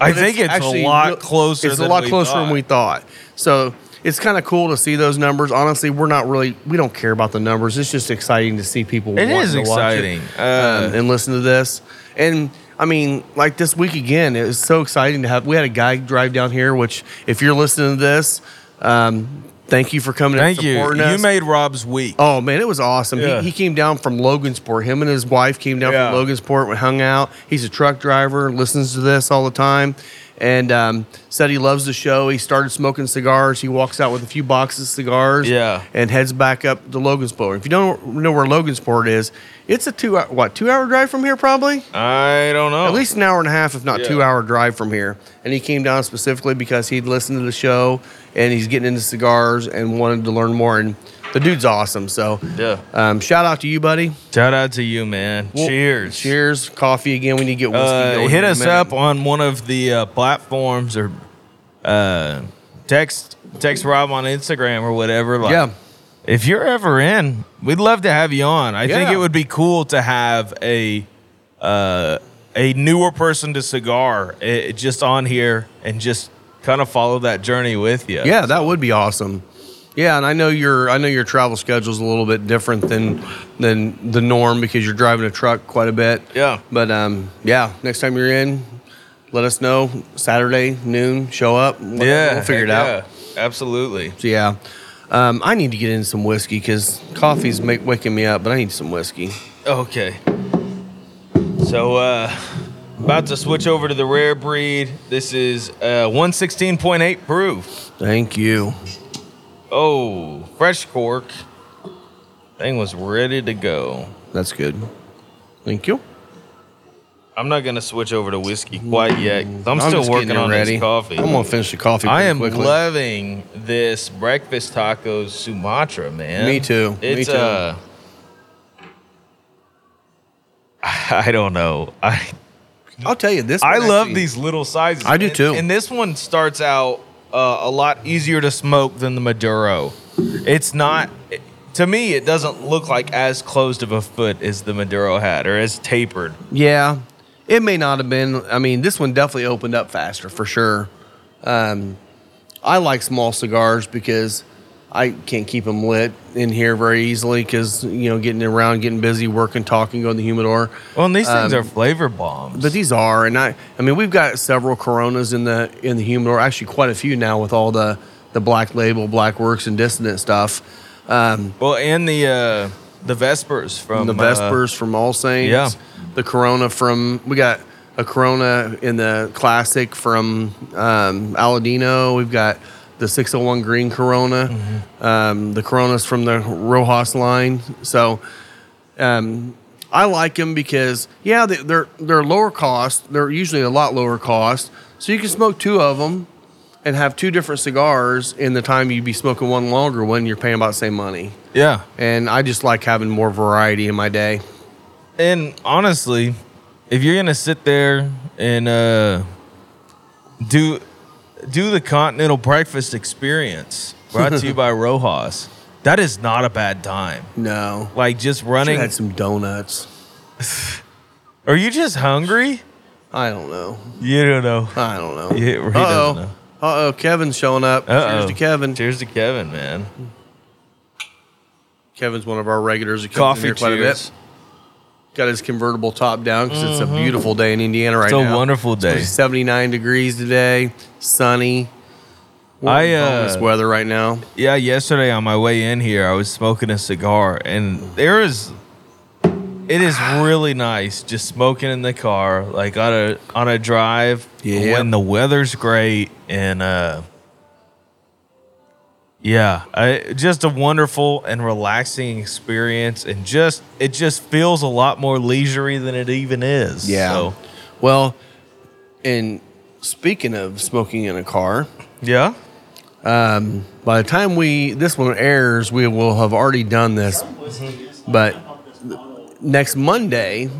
I But think it's, actually a lot real- closer. It's than a lot we closer thought. than we thought. So it's kind of cool to see those numbers. Honestly, we're not really we don't care about the numbers. It's just exciting to see people. It is exciting. it, Uh, um, and listen to this. And I mean, like this week again, it was so exciting to have. We had a guy drive down here. Which, if you're listening to this, um, thank you for coming. Thank you. supporting You us. made Rob's week. Oh man, it was awesome. Yeah. He, he came down from Logansport. Him and his wife came down Yeah. from Logansport. We hung out. He's a truck driver. Listens to this all the time, and um, said he loves the show. He started smoking cigars. He walks out with a few boxes of cigars. Yeah. and heads back up to Logansport. If you don't know where Logansport is, it's a two hour, what two hour drive from here probably. I don't know. At least an hour and a half, if not Yeah. two hour drive from here. And he came down specifically because he'd listened to the show and he's getting into cigars and wanted to learn more. And the dude's awesome. So Yeah. um, shout out to you, buddy. Shout out to you, man. Well, Cheers. Cheers. Coffee again. We need to get whiskey Uh, hit us up on one of the uh, platforms or uh, text text Rob on Instagram or whatever. Like, Yeah. If you're ever in, we'd love to have you on. I think it would be cool to have a uh, a newer person to cigar eh, just on here and just kind of follow that journey with you. Yeah, that would be awesome. Yeah, and I know your I know your travel schedule is a little bit different than than the norm because you're driving a truck quite a bit. Yeah. But um, yeah, next time you're in, let us know. Saturday noon, show up. whatever, Yeah, we'll figure it heck out. yeah. Absolutely. So yeah, um, I need to get in some whiskey because coffee's make, waking me up, but I need some whiskey. Okay. So, uh, about to switch over to the rare breed. This is uh, 116.8 proof. Thank you. Oh, fresh cork. Thing was ready to go. That's good. Thank you. I'm not gonna switch over to whiskey quite yet. I'm, I'm still working on ready. this coffee. I'm gonna finish the coffee. I am quickly. loving this breakfast tacos Sumatra, man. Me too. Me too. uh I don't know. I I'll tell you this. I one love actually- these little sizes. I do And- too. And this one starts out uh, a lot easier to smoke than the Maduro. It's not. To me, it doesn't look like as closed of a foot as the Maduro had, or as tapered. Yeah, it may not have been. I mean, this one definitely opened up faster for sure. Um, I like small cigars because I can't keep them lit in here very easily because you know getting around, getting busy, working, talking, going to the humidor. Well, and these things Um, are flavor bombs. But these are, and I, I mean, we've got several Coronas in the in the humidor. Actually, quite a few now with all the the Black Label, Black Works, and Dissonant stuff. Um, well, and the uh, the Vespers from the uh, Vespers from All Saints. yeah. The Corona from we got a Corona in the Classic from um, Aladino. We've got the 601 Green Corona. Um, the Coronas from the Rojas line. So um, I like them because yeah, they, they're they're lower cost. They're usually a lot lower cost. So you can smoke two of them and have two different cigars in the time you'd be smoking one longer one. You're paying about the same money. yeah. And I just like having more variety in my day. And honestly, if you're gonna sit there and uh, do do the continental breakfast experience brought to you by Rojas, that is not a bad time. No. Like just running. had some donuts. Are you just hungry? I don't know. You don't know. I don't know. Yeah, he Uh doesn't know. oh. Uh oh. Kevin's showing up. Uh-oh. Cheers to Kevin. Cheers to Kevin, man. Kevin's one of our regulars. He comes in Coffee here quite a cheers. Got his convertible top down because it's a beautiful day in Indiana right Mm-hmm. It's now. a wonderful day. It's 79 degrees today. Sunny. We're I, uh, bonus weather right now. Yeah, yesterday on my way in here, I was smoking a cigar, and there is. It is really nice just smoking in the car, like on a on a drive Yeah. when the weather's great, and uh, yeah, I, just a wonderful and relaxing experience, and just it just feels a lot more leisurely than it even is. Yeah. So, Well, and speaking of smoking in a car, yeah. Um, by the time we this one airs, we will have already done this. But next Monday,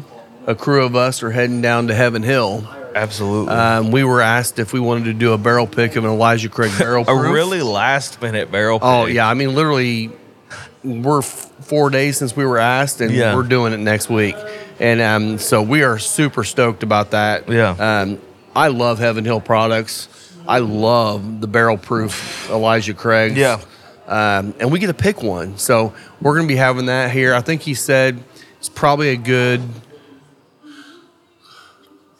a crew of us are heading down to Heaven Hill. Absolutely. Um, we were asked if we wanted to do a barrel pick of an Elijah Craig barrel. a proof. really last minute barrel. Oh yeah, I mean literally, we're f- four days since we were asked, and Yeah. we're doing it next week, and um, so we are super stoked about that. Yeah. Um, I love Heaven Hill products. I love the barrel proof Elijah Craig. Yeah. Um, and we get to pick one, so we're gonna be having that here. I think he said it's probably a good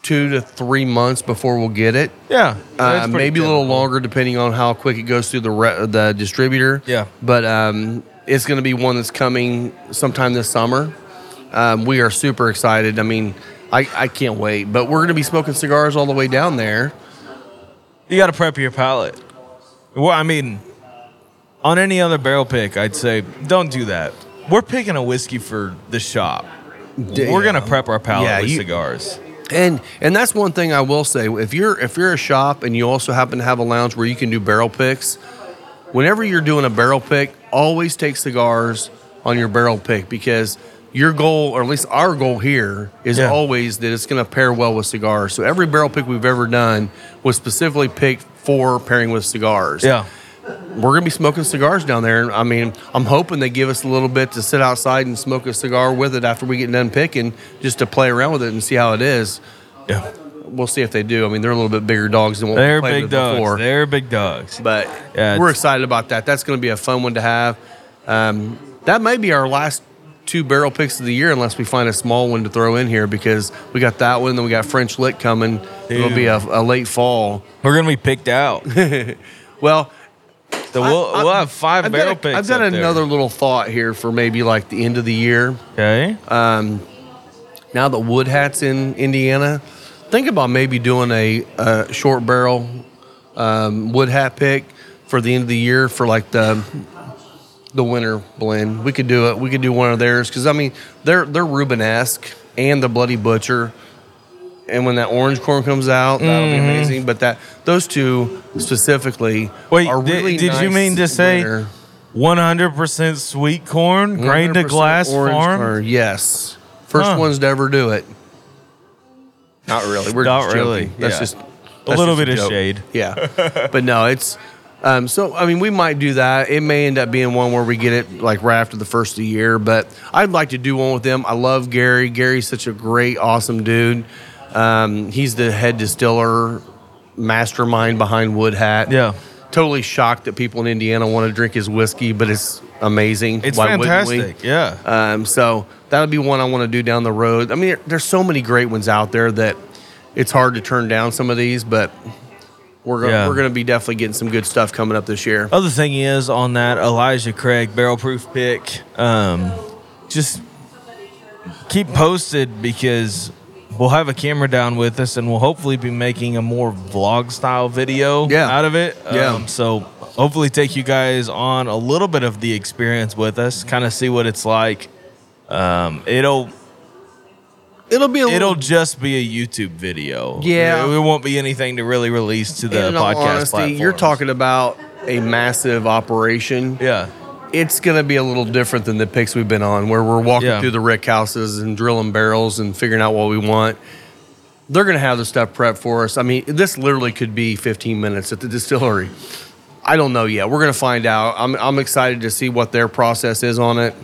two to three months before we'll get it. Yeah. Uh, maybe a little longer depending on how quick it goes through the re- the distributor. Yeah. But um, it's going to be one that's coming sometime this summer. Um, we are super excited. I mean, I, I can't wait. But we're going to be smoking cigars all the way down there. You got to prep your palate. Well, I mean, on any other barrel pick, I'd say don't do that. We're picking a whiskey for the shop. We're gonna prep our palate Yeah, with you- cigars. And and that's one thing I will say. If you're if you're a shop and you also happen to have a lounge where you can do barrel picks, whenever you're doing a barrel pick, always take cigars on your barrel pick because your goal, or at least our goal here, is Yeah. always that it's going to pair well with cigars. So every barrel pick we've ever done was specifically picked for pairing with cigars Yeah. We're gonna be smoking cigars down there. I mean, I'm hoping they give us a little bit to sit outside and smoke a cigar with it after we get done picking, just to play around with it and see how it is. Yeah. We'll see if they do. I mean, they're a little bit bigger dogs than what They're we played big with dogs. before, They're big dogs. but Yeah, we're excited about that. That's going to be a fun one to have. Um, that may be our last two barrel picks of the year, unless we find a small one to throw in here because we got that one. Then we got French Lick coming. It'll be a, a late fall. We're gonna be picked out. Well, So we'll, I- we'll have 5 I've barrel got, a- picks. I've got up there. another little thought here for maybe like the end of the year. Okay. Now that Wood Hat's in Indiana, think about maybe doing a, a short barrel um, Wood Hat pick for the end of the year for like the the winter blend. We could do it. We could do one of theirs because I mean they're they're Rubenesque and the Bloody Butcher. And when that orange corn comes out, that'll be amazing. But that those two specifically Mm-hmm. Wait, are did- really did you nice mean to say winter. 100% sweet corn, grain to 100% glass orange farm? corn, Yes. First Huh. ones to ever do it. Not really. We're Not just really, joking. That's yeah. just A that's little just bit of joke. shade. Yeah. but no, it's um, so I mean we might do that. It may end up being one where we get it like right after the first of the year, but I'd like to do one with them. I love Gary. Gary's such a great, awesome dude. Um, he's the head distiller mastermind behind Wood Hat Yeah. totally shocked that people in Indiana want to drink his whiskey, but it's amazing. It's Why fantastic. Yeah. Um, so that would be one I want to do down the road. I mean, there's so many great ones out there that it's hard to turn down some of these, but we're gonna, Yeah. we're going to be definitely getting some good stuff coming up this year. Other thing is on that Elijah Craig barrel proof pick, um, just keep posted because we'll have a camera down with us and we'll hopefully be making a more vlog style video Yeah. out of it. Yeah. Um, so hopefully take you guys on a little bit of the experience with us, kind of see what it's like. Um, it'll It'll be a it'll little, just be a YouTube video. Yeah. it, it won't be anything to really release to the podcast honesty, platforms. you're talking about a massive operation. yeah. It's going to be a little different than the picks we've been on, where we're walking Yeah. through the rick houses and drilling barrels and figuring out what we want. They're going to have the stuff prepped for us. I mean, this literally could be 15 minutes at the distillery. I don't know yet. We're going to find out. I'm, I'm excited to see what their process is on it.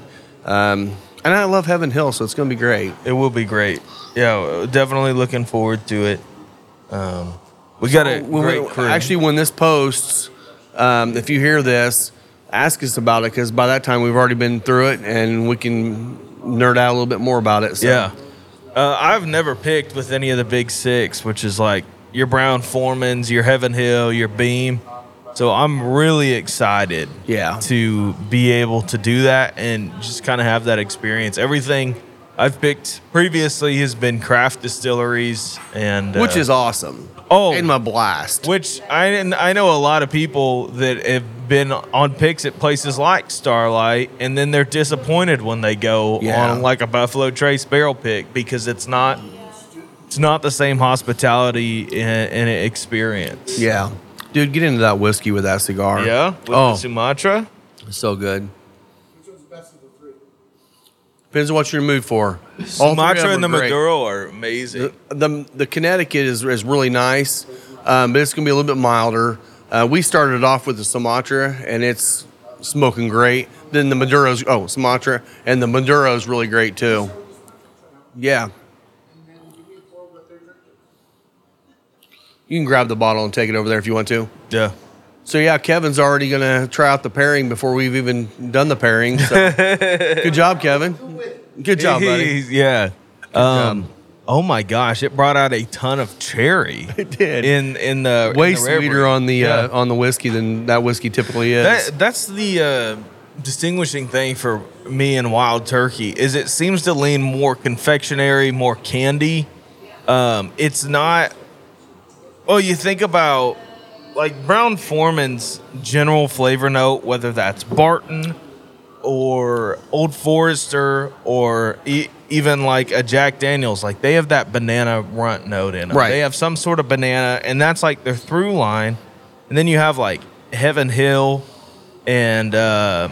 Um, and I love Heaven Hill, so it's going to be great. It will be great. Yeah, definitely looking forward to it. Um, we got a great we- crew. Actually, when this posts, um, if you hear this, ask us about it because by that time we've already been through it and we can nerd out a little bit more about it. So. yeah, uh, I've never picked with any of the big six, which is like your Brown Formans, your Heaven Hill, your Beam. So I'm really excited. Yeah. to be able to do that and just kind of have that experience. Everything I've picked previously has been craft distilleries and Which uh, is awesome. Oh. In my blast. Which I I know a lot of people that have been on picks at places like Starlight, and then they're disappointed when they go Yeah. on like a Buffalo Trace barrel pick because it's not it's not the same hospitality and, and experience. Yeah. Dude, get into that whiskey with that cigar. Yeah, with Oh. the Sumatra. So good. Depends on what you're in the mood for. All Sumatra and the great. Maduro are amazing. the the Connecticut is, is really nice, um, but it's gonna be a little bit milder. Uh, we started off with the Sumatra, and it's smoking great. Then the Maduro's oh Sumatra, and the Maduro is really great too. Yeah, you can grab the bottle and take it over there if you want to. yeah. So yeah, Kevin's already gonna try out the pairing before we've even done the pairing. So. Good job, Kevin. Good job, buddy. He's- yeah. Um, oh my gosh, it brought out a ton of cherry. It did. In in the Way in the sweeter on the Yeah. uh, on the whiskey than that whiskey typically is. That, that's the uh, distinguishing thing for me and Wild Turkey is it seems to lean more confectionery, more candy. Um, it's not. Well, you think about like Brown Forman's general flavor note, whether that's Barton or Old Forester or e- even like a Jack Daniels, like they have that banana runt note in them. Right. They have some sort of banana, and that's like their through line. And then you have like Heaven Hill and uh,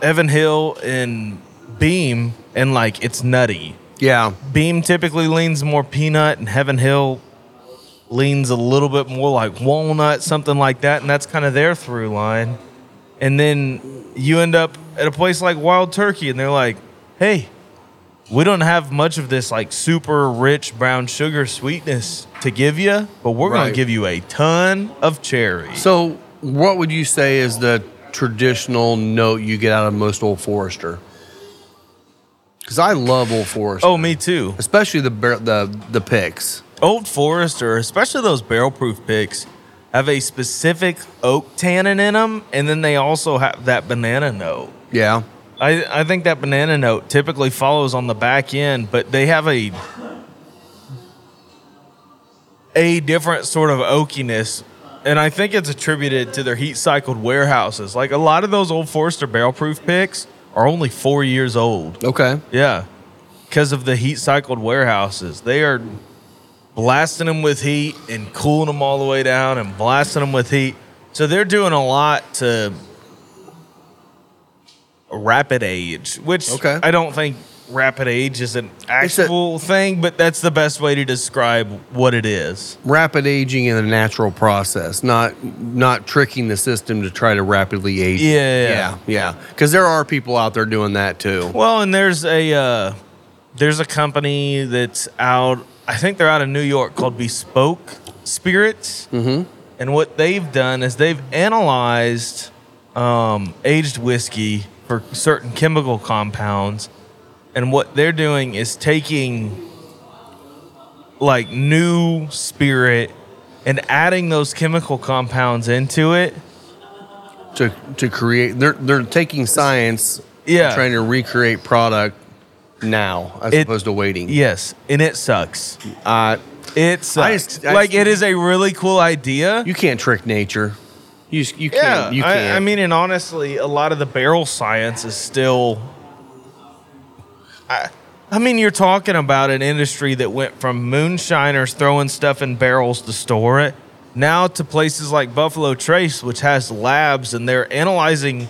Heaven Hill and Beam, and like it's nutty. yeah, Beam typically leans more peanut, and Heaven Hill leans a little bit more like walnut, something like that, and that's kind of their through line. And then you end up at a place like Wild Turkey, and they're like, "Hey, we don't have much of this like super rich brown sugar sweetness to give you, but we're going to give you a ton of cherry." So, what would you say is the traditional note you get out of most Old Forester? Because I love Old Forester, oh, me too. especially the the the picks. Old Forester, especially those barrel proof picks, have a specific oak tannin in them, and then they also have that banana note. Yeah, I, I think that banana note typically follows on the back end, but they have a a different sort of oakiness, and I think it's attributed to their heat cycled warehouses. Like a lot of those old Forester barrel proof picks are only four years old. okay. Yeah, because of the heat cycled warehouses, they are blasting them with heat and cooling them all the way down and blasting them with heat. So they're doing a lot to rapid age, which Okay. I don't think rapid age is an actual thing, but that's the best way to describe what it is. Rapid aging in a natural process, not not tricking the system to try to rapidly age. Yeah. yeah, yeah. Because there are people out there doing that too. Well, and there's a uh, there's a company that's out. I think they're out of New York called Bespoke Spirits, mm-hmm. And what they've done is they've analyzed um, aged whiskey for certain chemical compounds. And what they're doing is taking like new spirit and adding those chemical compounds into it. to to create. They're they're taking science, Yeah. trying to recreate product now as It- opposed to waiting. Yes, and it sucks. Uh, It sucks. just- I like just- it is a really cool idea. you can't trick nature. You s- you can't. You I, can't. I mean, and honestly, a lot of the barrel science is still. I, I mean, you're talking about an industry that went from moonshiners throwing stuff in barrels to store it, now to places like Buffalo Trace, which has labs and they're analyzing,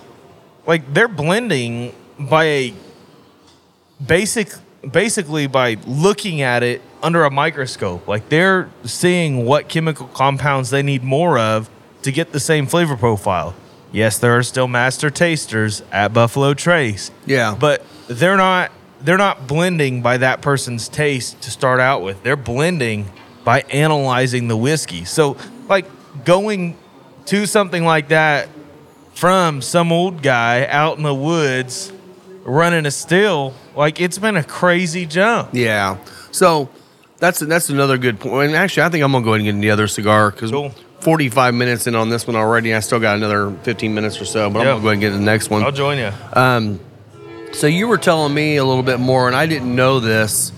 like they're blending by a basic, basically by looking at it under a microscope. Like they're seeing what chemical compounds they need more of to get the same flavor profile. Yes, there are still master tasters at Buffalo Trace. Yeah. But they're not they're not blending by that person's taste to start out with. They're blending by analyzing the whiskey. So like going to something like that from some old guy out in the woods running a still, like it's been a crazy jump. Yeah. So that's that's another good point. And actually, I think I'm gonna go ahead and get the other cigar because Cool. 45 minutes in on this one already. I still got another 15 minutes or so, but I'm gonna go ahead and get the next one. I'll join you. So you were telling me a little bit more, and I didn't know this.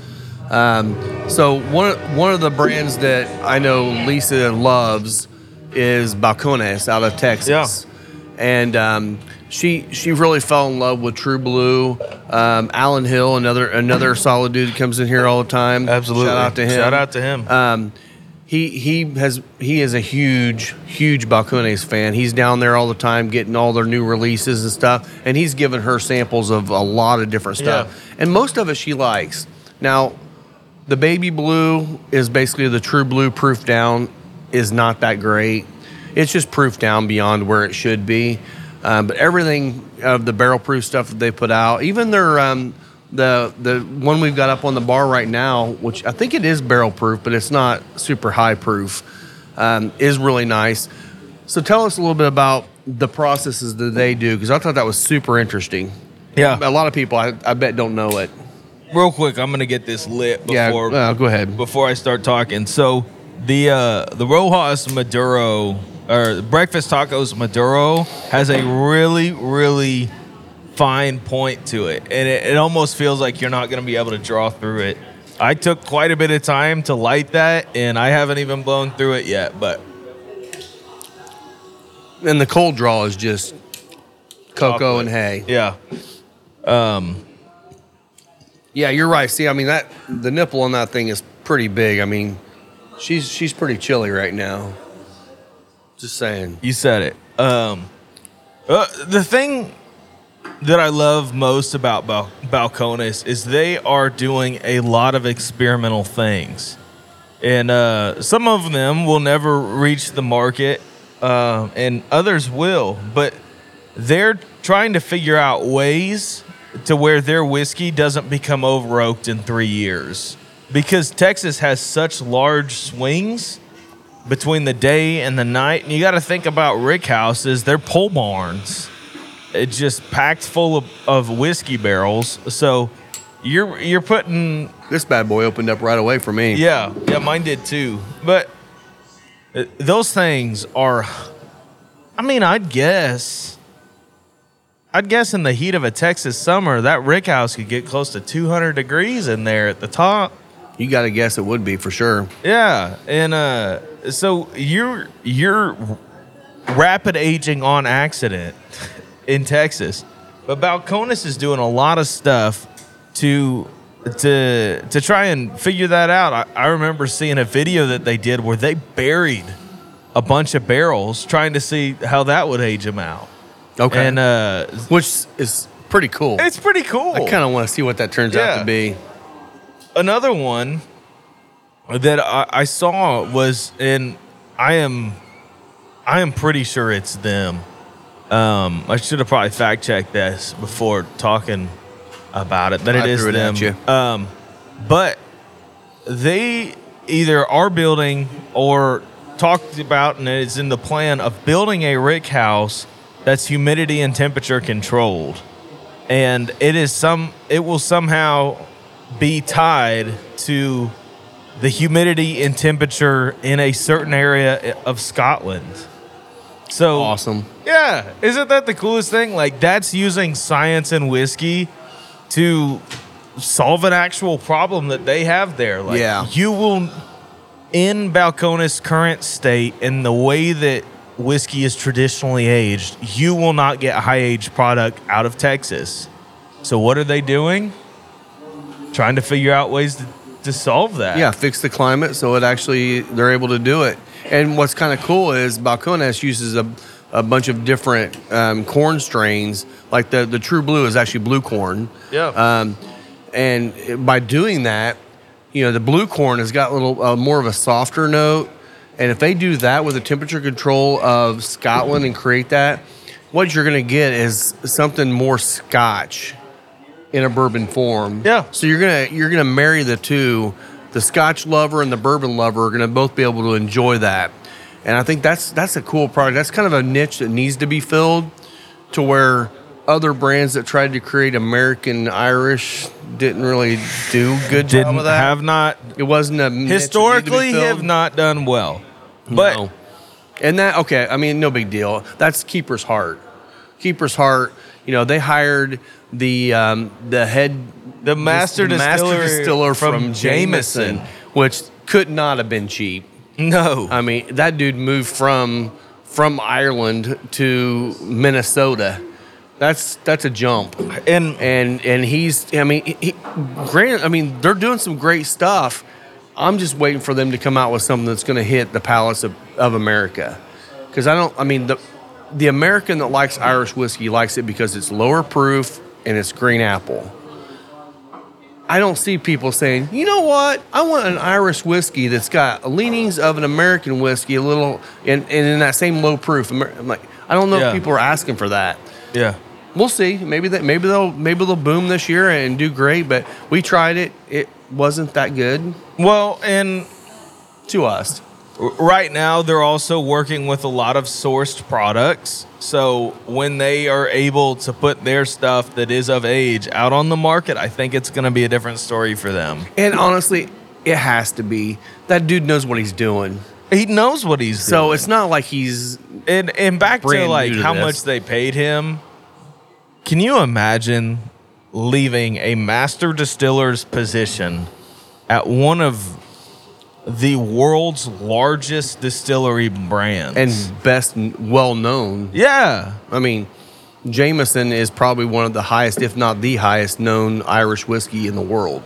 Um, so one of- one of the brands that I know Lisa loves is Balcones out of Texas, and um, she she really fell in love with True Blue. Um, Alan Hill, another another solid dude, comes in here all the time. Absolutely. shout out to him. Shout out to him. Um, he he has he is a huge huge Balcones fan. He's down there all the time getting all their new releases and stuff, and he's given her samples of a lot of different stuff, and most of it she likes. Now, the baby blue is basically the true blue proof down is not that great. It's just proof down beyond where it should be. Um, but everything of the barrel proof stuff that they put out, even their um, the the one we've got up on the bar right now, which I think it is barrel proof, but it's not super high proof, um, is really nice. So tell us a little bit about the processes that they do because I thought that was super interesting. Yeah. A lot of people I, I bet don't know it. Real quick, I'm gonna get this lit Yeah, before uh, go ahead. before I start talking. So the uh, the Rojas Maduro or breakfast tacos Maduro has a really really fine point to it, and it, it almost feels like you're not gonna be able to draw through it. I took quite a bit of time to light that, and I haven't even blown through it yet. But And the cold draw is just cocoa and hay. yeah, Um, Yeah, you're right. See, I mean that the nipple on that thing is pretty big. I mean, she's she's pretty chilly right now. Just saying. You said it. Um, uh, the thing that I love most about Bal- Balcones is they are doing a lot of experimental things, and uh, some of them will never reach the market, uh, and others will. But they're trying to figure out ways to where their whiskey doesn't become over oaked in three years, because Texas has such large swings between the day and the night. And you got to think about rick houses, they're pole barns. It's just packed full of, of whiskey barrels. So you're you're putting This bad boy opened up right away for me. yeah, yeah, mine did too. But uh, those things are I mean, I'd guess I'd guess in the heat of a Texas summer, that rick house could get close to 200 degrees in there at the top. You got to guess it would be for sure. Yeah, and uh, so you're you're rapid aging on accident in Texas, but Balcones is doing a lot of stuff to to to try and figure that out. I, I remember seeing a video that they did where they buried a bunch of barrels trying to see how that would age them out, Okay. and uh, Which is pretty cool. it's pretty cool. I kind of want to see what that turns out to be. Another one that I, I saw was and I am I am pretty sure it's them. Um, I should have probably fact checked this before talking about it. That I it is threw it them. Um, but they either are building or talked about and it's in the plan of building a rick house that's humidity and temperature controlled. And it is some it will somehow be tied to the humidity and temperature in a certain area of Scotland. So Awesome. yeah, isn't that the coolest thing? Like that's using science and whiskey to solve an actual problem that they have there. Like Yeah. you will in Balcones' current state and the way that whiskey is traditionally aged, you will not get a high aged product out of Texas. So what are they doing? Trying to figure out ways to, to solve that. Yeah, fix the climate so it actually they're able to do it. And what's kind of cool is Balcones uses a, a bunch of different um, corn strains. Like the the True Blue is actually blue corn. Yeah. Um, and by doing that, you know the blue corn has got a little uh, more of a softer note. And if they do that with the temperature control of Scotland and create that, what you're going to get is something more Scotch in a bourbon form. Yeah. So you're gonna you're gonna marry the two. The Scotch lover and the bourbon lover are gonna both be able to enjoy that. And I think that's that's a cool product. That's kind of a niche that needs to be filled to where other brands that tried to create American Irish didn't really do good job Didn't of that. have not it wasn't a niche that needed to be historically filled. have not done well. But No. And that okay, I mean, no big deal. That's Keeper's Heart. Keeper's Heart. You know, they hired the um, the head The master distiller distiller from from, Jameson, Jameson. which could not have been cheap. no. I mean, that dude moved from from Ireland to Minnesota. That's that's a jump and and and he's I mean he, Grant I mean they're doing some great stuff. I'm just waiting for them to come out with something that's going to hit the palates of, of America because I don't I mean the the American that likes Irish whiskey likes it because it's lower proof and it's green apple. I don't see people saying, you know what, I want an Irish whiskey that's got leanings of an American whiskey, a little, and, and in that same low proof. I'm like, I don't know Yeah. if people are asking for that yeah. we'll see. Maybe that maybe they'll maybe they'll boom this year and do great. But we tried it; it wasn't that good Well, and to us. Right now they're also working with a lot of sourced products. So when they are able to put their stuff that is of age out on the market, I think it's going to be a different story for them. And honestly, it has to be. That dude knows what he's doing. He knows what he's So doing. it's not like he's and and back to brand like new to how this. much they paid him. Can you imagine leaving a master distiller's position at one of the world's largest distillery brand and best well known. yeah, I mean, Jameson is probably one of the highest, if not the highest, known Irish whiskey in the world.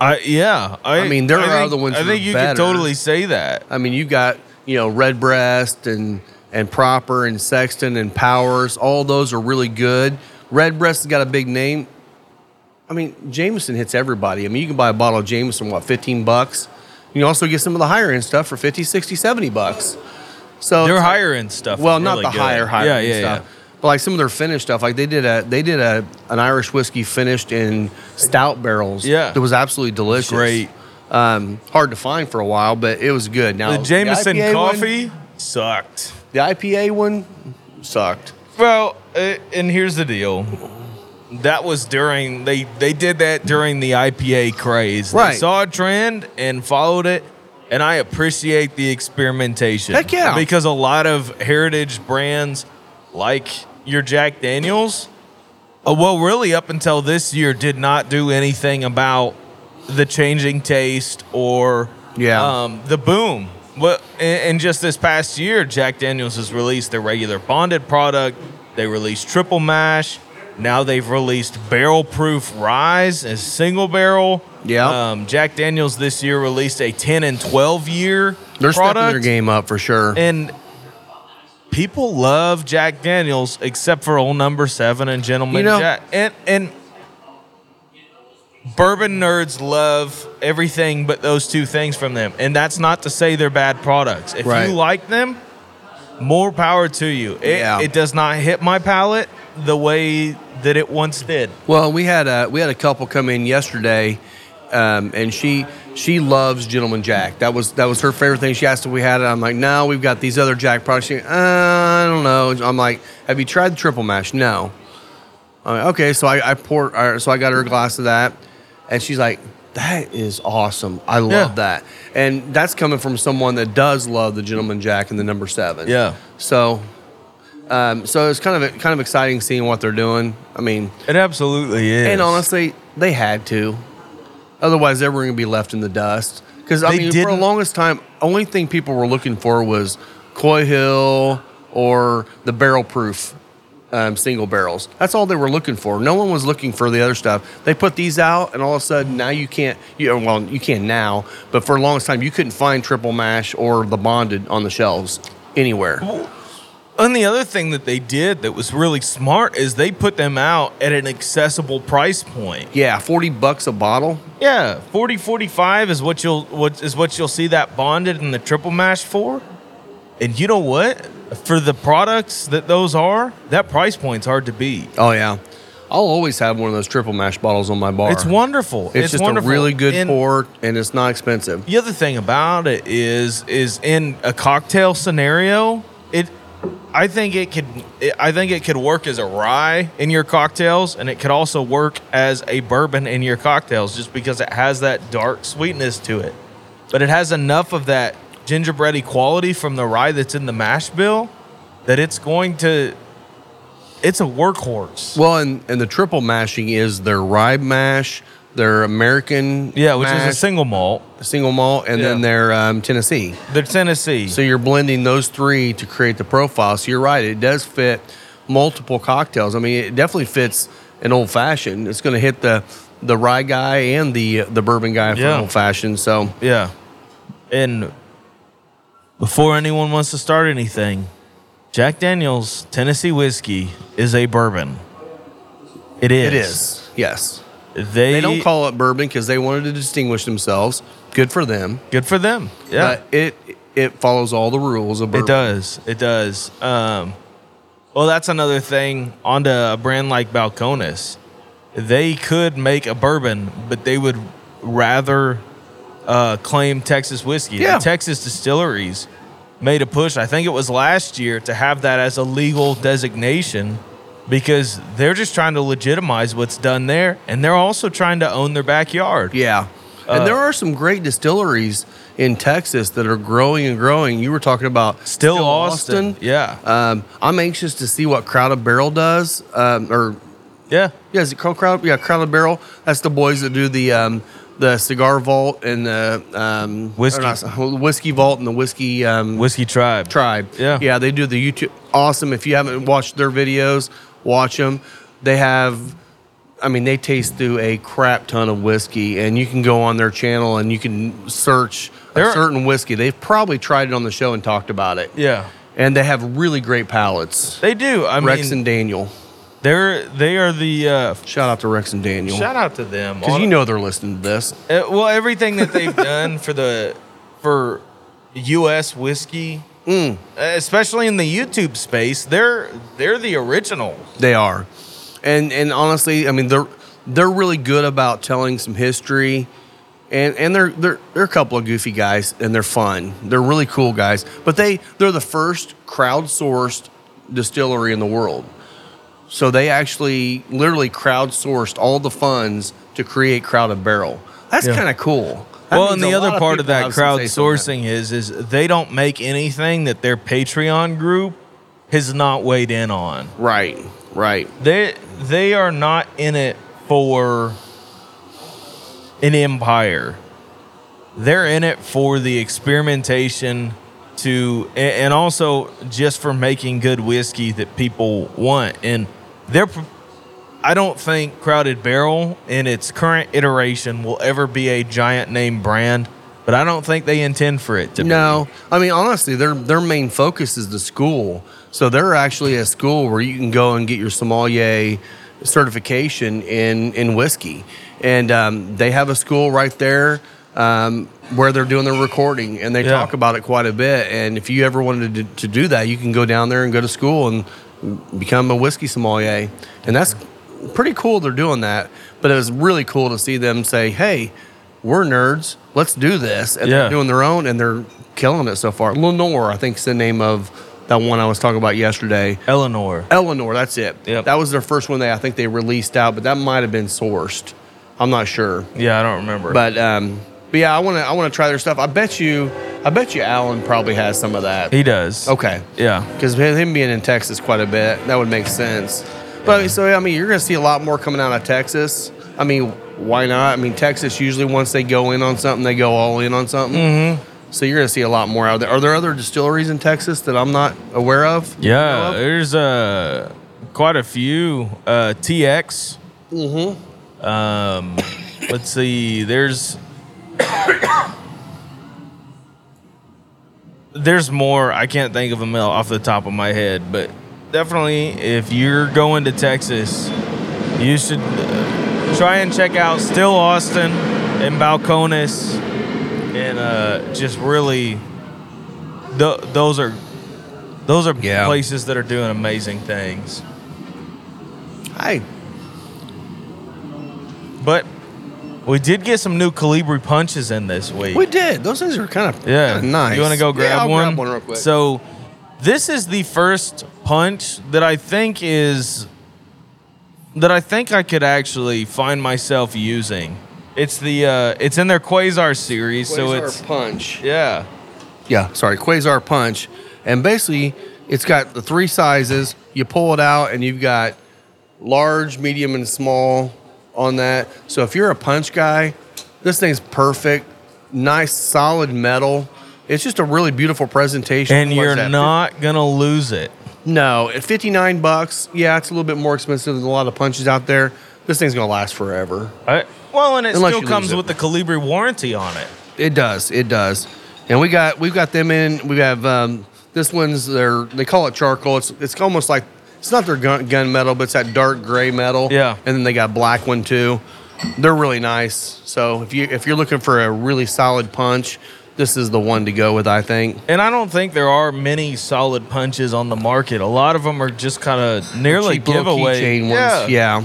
I yeah. I, I mean, there I are think- other ones I think you better. could totally say that. I mean, you got you know Redbreast and and Proper and Sexton and Powers. All those are really good. Redbreast has got a big name. I mean, Jameson hits everybody. I mean, you can buy a bottle of Jameson what 15 bucks. You can also get some of the higher end stuff for 50, 60, 70 bucks. So They're it's- higher end stuff. well, not really the good. higher higher yeah, end yeah, stuff. But like some of their finished stuff, like they did a they did a an Irish whiskey finished in stout barrels. Yeah. that was absolutely delicious. Great. Um, hard to find for a while, but it was good. Now. The Jameson one- coffee sucked. the IPA one sucked. Well, uh, and here's the deal. That was during they they did that during the IPA craze. They Right. saw a trend and followed it, and I appreciate the experimentation. Heck yeah. Because a lot of heritage brands like your Jack Daniels, uh, well, really up until this year, did not do anything about the changing taste or Yeah. um, the boom. Well, in, in just this past year, Jack Daniels has released their regular bonded product. They released triple mash. Now they've released barrel proof rise as single barrel. Yeah. Um, Jack Daniels this year released a 10 and 12 year They're stepping their game up for sure. And people love Jack Daniels except for old number seven and gentleman You know- Jack. And and bourbon nerds love everything but those two things from them. And that's not to say they're bad products. If Right. you like them, more power to you. It, Yeah. it does not hit my palate the way that it once did. Well, we had a we had a couple come in yesterday, um, and she she loves Gentleman Jack. That was that was her favorite thing. She asked if we had it. I'm like, no, we've got these other Jack products. She, uh, I don't know. I'm like, have you tried the triple mash? No. I'm like, okay, so I, I poured. uh, So I got her a glass of that, and she's like, that is awesome. I love Yeah. that, and that's coming from someone that does love the Gentleman Jack and the number seven. Yeah. So. Um, so it's kind of kind of exciting seeing what they're doing. I mean, It absolutely is. and honestly, they had to. Otherwise, they were going to be left in the dust. Because I They mean, for the longest time, only thing people were looking for was Coy Hill or the barrel proof um, single barrels. That's all they were looking for. No one was looking for the other stuff. They put these out, and all of a sudden, now you can't. You well, you can now, but for the longest time, you couldn't find triple mash or the bonded on the shelves anywhere. And the other thing that they did that was really smart is they put them out at an accessible price point. Yeah, forty bucks a bottle. Yeah, 40 45 is what you'll what is what you'll see that bonded and the triple mash for. And you know what? For the products that those are, that price point's hard to beat. Oh yeah, I'll always have one of those triple mash bottles on my bar. It's wonderful. It's, just wonderful. a really good And pour, and it's not expensive. The other thing about it is is in a cocktail scenario, it I think it could I think it could work as a rye in your cocktails and it could also work as a bourbon in your cocktails just because it has that dark sweetness to it. But it has enough of that gingerbready quality from the rye that's in the mash bill that it's going to it's a workhorse. Well, and, and the triple mashing is their rye mash, their American Yeah, which is a single malt. single malt, and then Yeah. their um, Tennessee. The Tennessee. So you're blending those three to create the profile. So you're right, it does fit multiple cocktails. I mean, it definitely fits an old fashioned. It's going to hit the the rye guy and the the bourbon guy for Yeah. an old fashioned. So Yeah. And before anyone wants to start anything, Jack Daniels Tennessee whiskey is a bourbon. It is. it is, yes. They, They don't call it bourbon because they wanted to distinguish themselves. Good for them. good for them. Yeah. But it it follows all the rules of bourbon. it does. It does. Um well that's another thing onto a brand like Balcones. They could make a bourbon, but they would rather uh, claim Texas whiskey. Yeah. The Texas distilleries made a push, I think it was last year, to have that as a legal designation because they're just trying to legitimize what's done there and they're also trying to own their backyard. Yeah. And Uh, there are some great distilleries in Texas that are growing and growing. You were talking about Still, Austin. Yeah. Um, I'm anxious to see what Crowded Barrel does. Um, or yeah. yeah, is it called Crowd? Yeah, Crowded Barrel. That's the boys that do the um, the cigar vault and the um, Whiskey. not- whiskey vault and the whiskey um, Whiskey Tribe. tribe. Yeah. yeah, they do the YouTube. Awesome. If you haven't watched their videos, watch them. They have. I mean, they taste through a crap ton of whiskey, and you can go on their channel and you can search a are- certain whiskey. They've probably tried it on the show and talked about it. Yeah. And they have really great palates. They do. I mean Rex mean, and Daniel. they're they are the uh, Shout out to Rex and Daniel. shout out to them Because you know they're listening to this. Uh, well, everything that they've done for the for U.S. whiskey, Mm. especially in the YouTube space, they're they're the original. They are, and and honestly, I mean they're they're really good about telling some history, and and they're they're they're a couple of goofy guys, and they're fun. They're really cool guys, but they they're the first crowdsourced distillery in the world. So they actually literally crowdsourced all the funds to create Crowded Barrel. That's Yeah. kind of cool. Well, and the other part of people that have some say so in that. crowdsourcing is is they don't make anything that their Patreon group has not weighed in on. Right, right. They they are not in it for an empire. They're in it for the experimentation to and also just for making good whiskey that people want. And they're I don't think Crowded Barrel in its current iteration will ever be a giant name brand, but I don't think they intend for it to be No, I mean honestly, their their main focus is the school. So they're actually a school where you can go and get your sommelier certification in in whiskey, and um, they have a school right there um, where they're doing their recording, and they Yeah. talk about it quite a bit. And if you ever wanted to, to do that, you can go down there and go to school and become a whiskey sommelier, and that's pretty cool. They're doing that, but it was really cool to see them say, "Hey." we're nerds. Let's do this. And Yeah. they're doing their own and they're killing it so far. Lenore, I think, is the name of that one I was talking about yesterday. Eleanor. Eleanor, that's it. Yep. That was their first one they I think they released out, but that might have been sourced. I'm not sure. Yeah, I don't remember. But um but yeah, I want to I want to try their stuff. I bet you I bet you Alan probably has some of that. he does. Okay. Yeah. Because him being in Texas quite a bit, that would make sense. But I mean, so I mean, you're going to see a lot more coming out of Texas. I mean, why not? I mean, Texas usually once they go in on something, they go all in on something. Mm-hmm. So you're going to see a lot more out there. Are there other distilleries in Texas that I'm not aware of? Yeah, of? there's uh, quite a few. Uh, TX. Mm-hmm. Um, let's see. There's there's more. I can't think of them off the top of my head, but definitely, if you're going to Texas, you should uh, try and check out Still Austin and Balcones, and uh, just really, th- those are those are Yeah. places that are doing amazing things. Hi. But we did get some new Colibri punches in this week. We did. Those things are kind of yeah, nice. You want to go grab yeah, I'll one? Grab one real quick. So, this is the first punch that I think is that I think I could actually find myself using. It's the uh, it's in their Quasar series, so it's punch. yeah, Yeah, sorry, Quasar Punch. And basically, it's got the three sizes. You pull it out, and you've got large, medium, and small on that. So if you're a punch guy, this thing's perfect. Nice, solid metal. It's just a really beautiful presentation. and you're that? not gonna lose it. No, at 59 bucks, yeah, it's a little bit more expensive than a lot of punches out there. This thing's going to last forever. I, well, and it Unless still comes it. with the Colibri warranty on it. It does. It does. And we got we've got them in. We have um, this one's their they call it charcoal. It's it's almost like it's not their gun, gun metal, but it's that dark gray metal. Yeah. And then they got black one too. They're really nice. So if you if you're looking for a really solid punch, this is the one to go with. I think. And I don't think there are many solid punches on the market. A lot of them are just kind of nearly Cheap giveaway. Yeah. Yeah.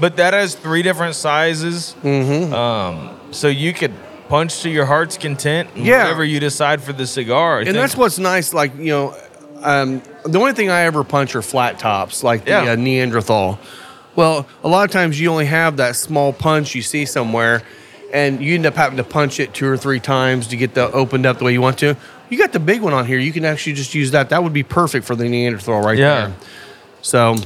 But that has three different sizes. Mm-hmm. Um, so you could punch to your heart's content. Yeah. Whatever you decide for the cigar. I and think- that's what's nice. Like you know, um, the only thing I ever punch are flat tops, like the Yeah. uh, Neanderthal. Well, a lot of times you only have that small punch you see somewhere, and you end up having to punch it two or three times to get the opened up the way you want to. You got the big one on here. You can actually just use that. That would be perfect for the Neanderthal right Yeah. there. So,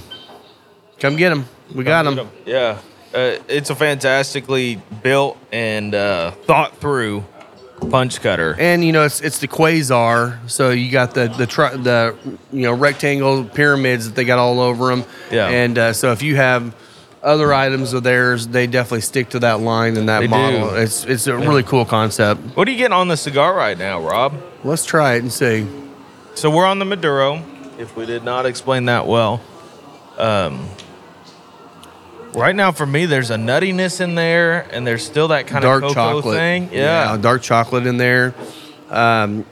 come get them. We got them. Yeah. Uh, it's a fantastically built and uh, thought through punch cutter. And you know it's it's the quasar, so you got the the tri- the you know rectangle pyramids that they got all over them. Yeah. And uh, so if you have other items of theirs, they definitely stick to that line and that They model. do. It's it's a really cool concept. What are you getting on the cigar right now, Rob? Let's try it and see. So we're on the Maduro. If we did not explain that well, um, right now for me, there's a nuttiness in there, and there's still that kind dark of cocoa chocolate thing. Yeah. dark chocolate in there. Um,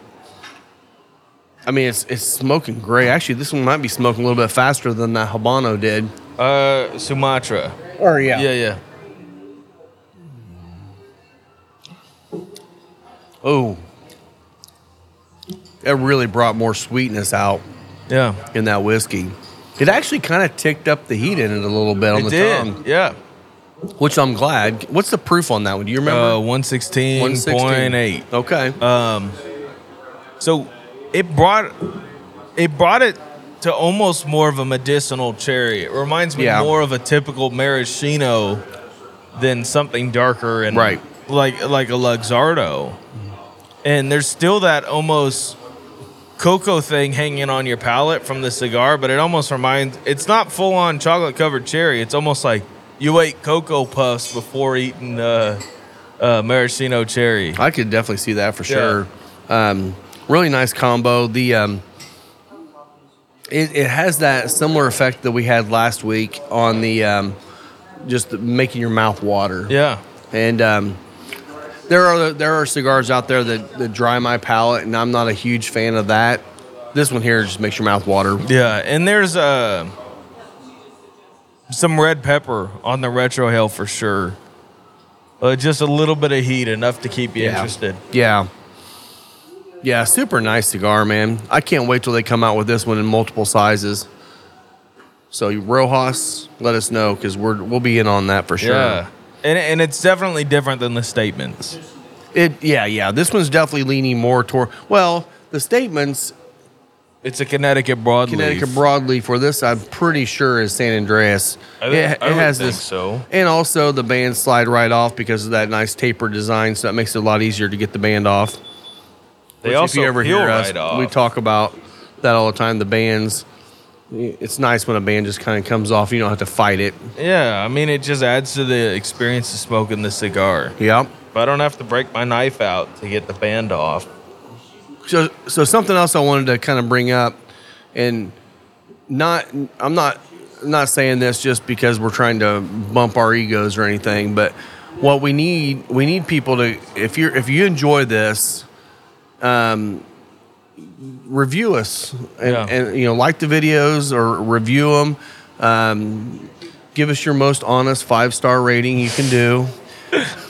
I mean, it's it's smoking great. Actually, this one might be smoking a little bit faster than that Habano did. Uh, Sumatra. Or yeah, Yeah, yeah. Oh, it really brought more sweetness out Yeah. in that whiskey. It actually kind of ticked up the heat in it a little bit on It the did. tongue, Yeah. which I'm glad. What's the proof on that one? Do you remember? Uh, remember? 116.8. Okay. Um, so it brought it brought it to almost more of a medicinal cherry. It reminds me Yeah. more of a typical maraschino than something darker and Right. like like a Luxardo. And there's still that almost cocoa thing hanging on your palate from the cigar, but it almost reminds it's not full on chocolate covered cherry. It's almost like you ate cocoa puffs before eating uh, uh, maraschino cherry. I could definitely see that for Yeah. sure. Um, really nice combo. The um, it, it has that similar effect that we had last week on the um, just making your mouth water. Yeah. And um, there are there are cigars out there that, that dry my palate, and I'm not a huge fan of that. This one here just makes your mouth water. Yeah, and there's uh, some red pepper on the retrohale for sure. Uh, just a little bit of heat, enough to keep you Yeah. interested. Yeah. Yeah, super nice cigar, man. I can't wait till they come out with this one in multiple sizes. So Rojas, let us know because we're we'll be in on that for sure. Yeah. And, and it's definitely different than the statements. It yeah, yeah. This one's definitely leaning more toward well, the statements It's a Connecticut broadleaf. Connecticut broadleaf for this I'm pretty sure is San Andrés. I, think, it, I it has this so. and also the band slide right off because of that nice taper design, so that makes it a lot easier to get the band off. They Which, also if you ever hear us, right we talk about that all the time. The bands, it's nice when a band just kind of comes off. You don't have to fight it. Yeah, I mean, it just adds to the experience of smoking the cigar. Yep. If I don't have to break my knife out to get the band off. So, so something else I wanted to kind of bring up, and not, I'm not, not saying this just because we're trying to bump our egos or anything, but what we need, we need people to, if you're, if you enjoy this, um, review us and, Yeah. and you know like the videos or review them. Um, give us your most honest five star rating you can do.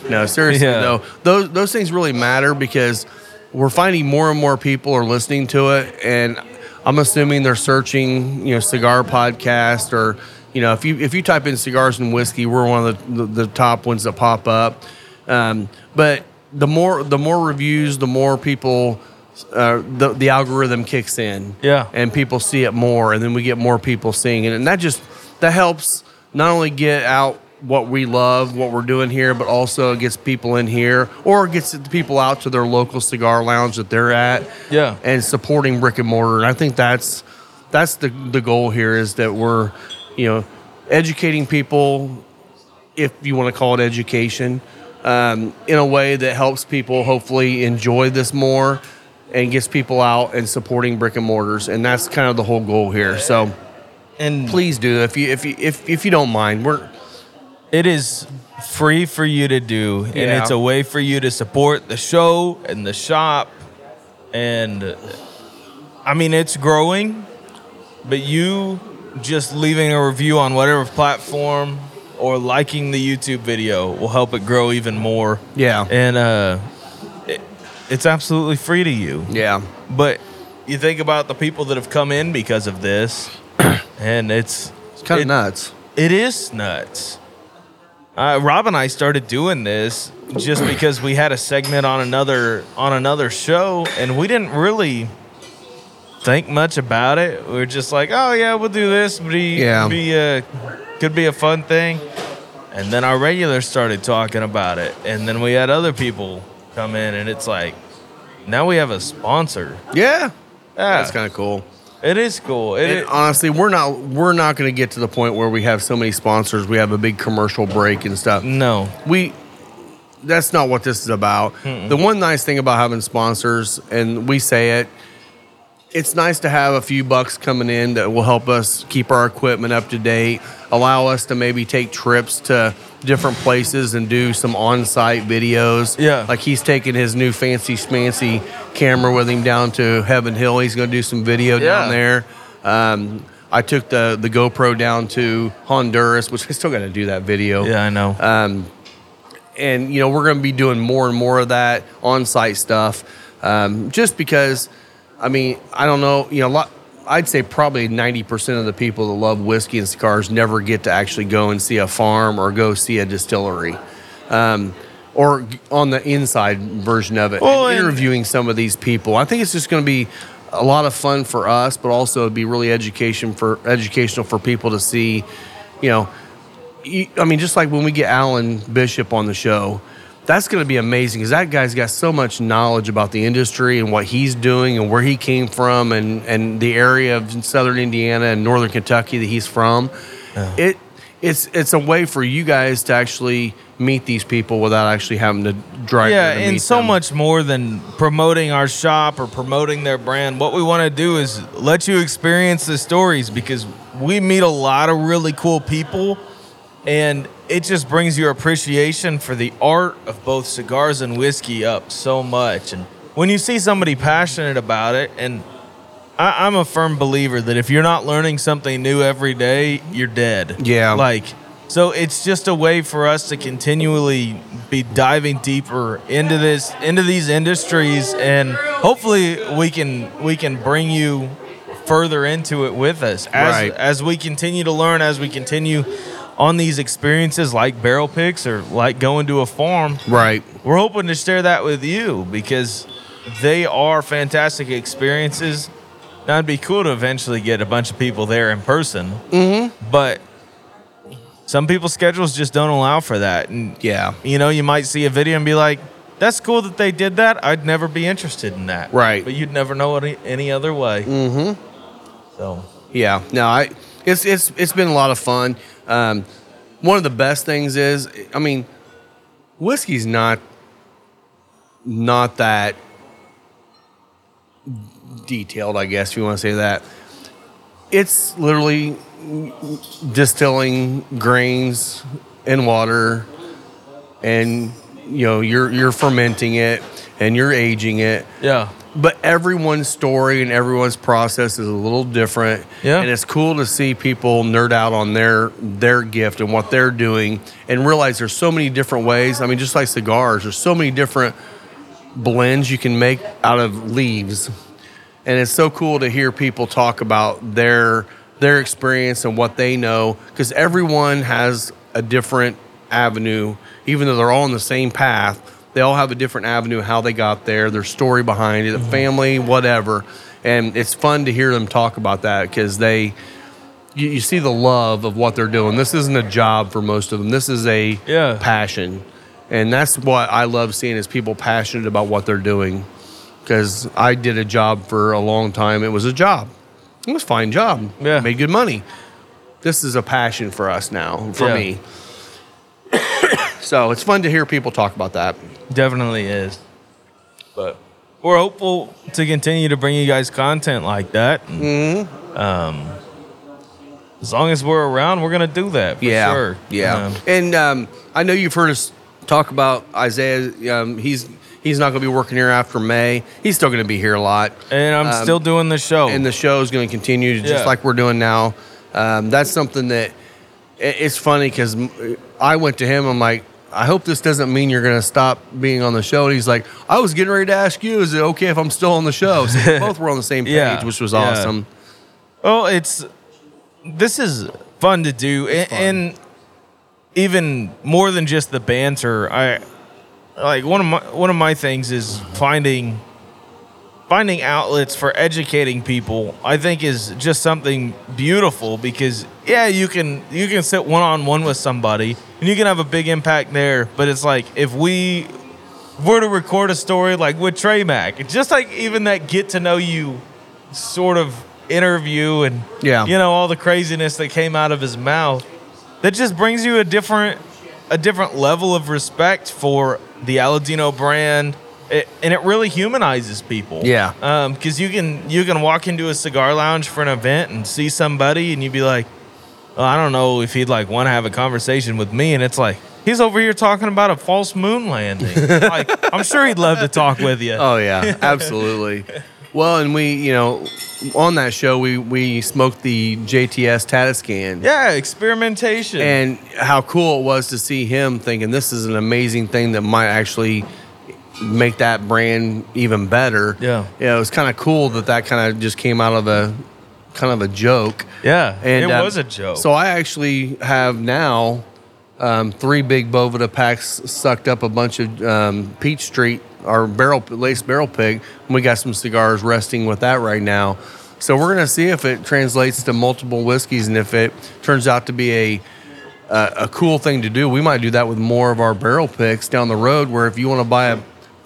No, seriously Yeah. though, those those things really matter because we're finding more and more people are listening to it, and I'm assuming they're searching, you know, cigar podcast or you know, if you if you type in cigars and whiskey, we're one of the the, the top ones that pop up. Um, but the more the more reviews, the more people. Uh, the the algorithm kicks in, Yeah. and people see it more, and then we get more people seeing it, and that just that helps not only get out what we love, what we're doing here, but also it gets people in here, or gets the people out to their local cigar lounge that they're at, Yeah. and supporting brick and mortar. And I think that's that's the the goal here is that we're, you know, educating people, if you want to call it education, um, in a way that helps people hopefully enjoy this more and gets people out and supporting brick and mortars. And that's kind of the whole goal here. So And please do if you if you if if you don't mind. We're it is free for you to do. And Yeah. it's a way for you to support the show and the shop. And I mean, it's growing, but you just leaving a review on whatever platform or liking the YouTube video will help it grow even more. yeah And uh, it, it's absolutely free to you. yeah But you think about the people that have come in because of this, and it's it's kind of it- nuts. It is nuts. Uh, Rob and I started doing this just because we had a segment on another on another show, and we didn't really think much about it. We are just like, "Oh yeah, we'll do this. Be Yeah. be a could be a fun thing." And then our regulars started talking about it, and then we had other people come in, and it's like, now we have a sponsor. Yeah, Yeah, that's kind of cool. it is cool. It, And honestly, we're not we're not going to get to the point where we have so many sponsors. We have a big commercial break and stuff. no, we that's not what this is about. The one nice thing about having sponsors, and we say it, it's nice to have a few bucks coming in that will help us keep our equipment up to date, allow us to maybe take trips to different places and do some on-site videos. Yeah. like he's taking his new fancy smancy camera with him down to Heaven Hill. He's going to do some video down Yeah. there. Um, I took the the GoPro down to Honduras, which I still got to do that video yeah, I know. um, and you know we're going to be doing more and more of that on-site stuff um, just because i mean i don't know you know a lot i'd say probably 90% of the people that love whiskey and cigars never get to actually go and see a farm or go see a distillery um, or on the inside version of it. Well, and and- interviewing some of these people. I think it's just going to be a lot of fun for us but also it'd be really education for educational for people to see you know I mean, just like when we get Alan Bishop on the show, that's going to be amazing because that guy's got so much knowledge about the industry and what he's doing and where he came from and, and the area of southern Indiana and northern Kentucky that he's from. It it's it's a way for you guys to actually meet these people without actually having to drive. yeah, to and so them. much more than promoting our shop or promoting their brand. What we want to do is let you experience the stories because we meet a lot of really cool people, and it just brings your appreciation for the art of both cigars and whiskey up so much. And when you see somebody passionate about it, and I, I'm a firm believer that if you're not learning something new every day, you're dead. Yeah. like So it's just a way for us to continually be diving deeper into this into these industries and hopefully we can we can bring you further into it with us as Right. as we continue to learn as we continue on these experiences like barrel picks or like going to a farm Right. we're hoping to share that with you because they are fantastic experiences. Now, it'd be cool to eventually get a bunch of people there in person. Mm-hmm. But some people's schedules just don't allow for that. And, Yeah. you know, you might see a video and be like, that's cool that they did that. I'd never be interested in that. Right. But you'd never know any, any other way. Mm-hmm. So, Yeah, no, I it's it's it's been a lot of fun. Um, one of the best things is, I mean, whiskey's not not that detailed, I guess if you want to say that. It's literally distilling grains in water, and you know you're you're fermenting it and you're aging it yeah. But everyone's story and everyone's process is a little different. Yeah. And it's cool to see people nerd out on their their gift and what they're doing and realize there's so many different ways. I mean, just like cigars, there's so many different blends you can make out of leaves. And it's so cool to hear people talk about their their experience and what they know because everyone has a different avenue even though they're all on the same path they all have a different avenue how they got there their story behind it the mm-hmm. family whatever. And it's fun to hear them talk about that because they you, you see the love of what they're doing. This isn't a job for most of them. This is a Yeah. passion. And that's what i love seeing is people passionate about what they're doing because i did a job for a long time. It was a job. It was a fine job. Yeah. made good money. This is a passion for us now for Yeah. me so it's fun to hear people talk about that Definitely is. But we're hopeful to continue to bring you guys content like that. Mm-hmm. Um, as long as we're around, we're gonna do that. For yeah sure. yeah Um, and um, i know you've heard us talk about isaiah um, he's he's not going to be working here after may he's still going to be here a lot and I'm Um, still doing the show. and the show is going to continue just Yeah. like we're doing now. Um, that's something that it- it's funny because I went to him. I'm like, I hope this doesn't mean you're going to stop being on the show. And he's like, I was getting ready to ask you, is it okay if I'm still on the show? So we both were on the same page, Yeah, which was yeah. awesome. Well, it's this is fun to do, and, fun. and even more than just the banter. I like one of my one of my things is finding finding outlets for educating people. I think is just something beautiful because yeah, you can you can sit one on one with somebody and you can have a big impact there. But it's like if we were to record a story like with Trey Mack, just like even that get to know you sort of interview and Yeah. you know all the craziness that came out of his mouth that just brings you a different a different level of respect for the Aladino brand it, and it really humanizes people Yeah. um because you can you can walk into a cigar lounge for an event and see somebody and you'd be like well, I don't know if he'd like want to have a conversation with me and it's like he's over here talking about a false moon landing like I'm sure he'd love to talk with you Oh yeah, absolutely. Well, and we, you know, on that show we we smoked the JTS Tatiscan. yeah experimentation and how cool it was to see him thinking this is an amazing thing that might actually make that brand even better. Yeah. yeah, it was kind of cool that that kind of just came out of a kind of a joke. yeah And it um, was a joke So I actually have now um, three big Boveda packs sucked up a bunch of um, Peach Street, our barrel lace barrel pig. And we got some cigars resting with that right now. So we're gonna see if it translates to multiple whiskeys, and if it turns out to be a a, a cool thing to do, we might do that with more of our barrel picks down the road. Where if you want to buy a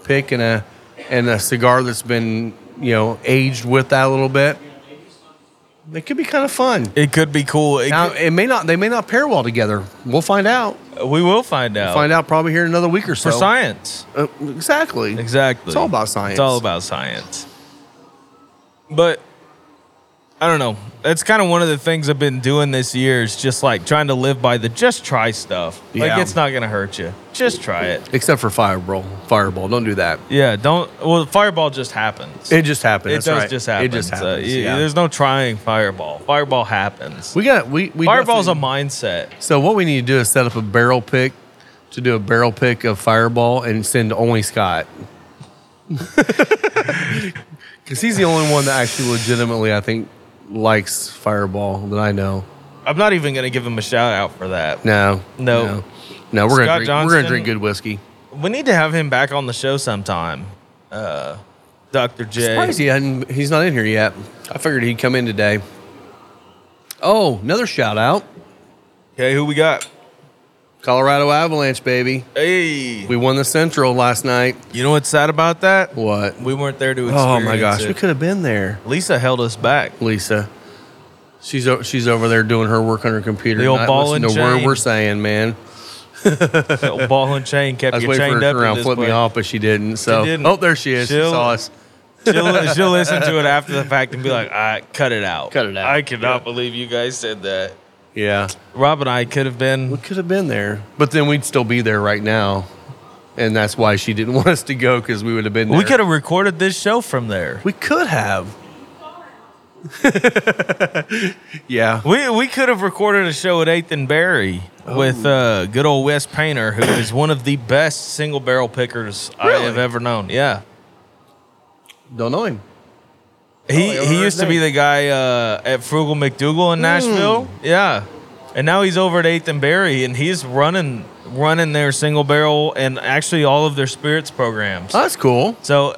pick and a and a cigar that's been you know aged with that a little bit, it could be kind of fun. It could be cool. It Now could- it may not. They may not pair well together. We'll find out. we will find out. Find out probably here in another week or so. for science. Uh, exactly. Exactly. It's all about science. It's all about science. But I don't know. That's kind of one of the things I've been doing this year is just like trying to live by the just try stuff. Like it's not gonna hurt you. Just try it. Except for Fireball. Fireball. Don't do that. Yeah, don't. Well, fireball just happens. It just happens. It That's does right. just happen. It just uh, happens. y- yeah. There's no trying fireball. Fireball happens. we got we we Fireball's a mindset. So what we need to do is set up a barrel pick to do a barrel pick of Fireball and send only Scott. Because he's the only one that actually legitimately, I think, likes Fireball that I know. I'm not even gonna give him a shout out for that. No, No. no, no we're we're gonna drink good whiskey. We need to have him back on the show sometime. Uh, Dr. J. Surprised he hadn't, he's not in here yet. I figured he'd come in today. Oh, another shout out, Okay, who we got? Colorado Avalanche, baby. Hey, We won the Central last night. you know what's sad about that? What? We weren't there to experience Oh my gosh, we could have been there. Lisa held us back. Lisa. She's she's over there doing her work on her computer. The old not ball listening and to word we're saying, man. Ball and chain kept I was you waiting for chained her up. to around flip me off, but she didn't. So didn't. oh, there she is. She saw us. She'll, she'll listen to it after the fact and be like, "I cut it out. Cut it out." I cannot believe you guys said that." Yeah, Rob and I could have been. we could have been there, but then we'd still be there right now, and that's why she didn't want us to go because we would have been. There. We could have recorded this show from there. We could have. yeah. We we could have recorded a show at Eighth and Barry with Oh. uh, good old Wes Painter, who is one of the best single barrel pickers I have ever known. Yeah, Don't know him. He I he used to be the guy uh, at Frugal MacDoogal Hmm. in Nashville. Yeah, and now he's over at Eighth and Barry, and he's running running their single barrel and actually all of their spirits programs. Oh, that's cool. So,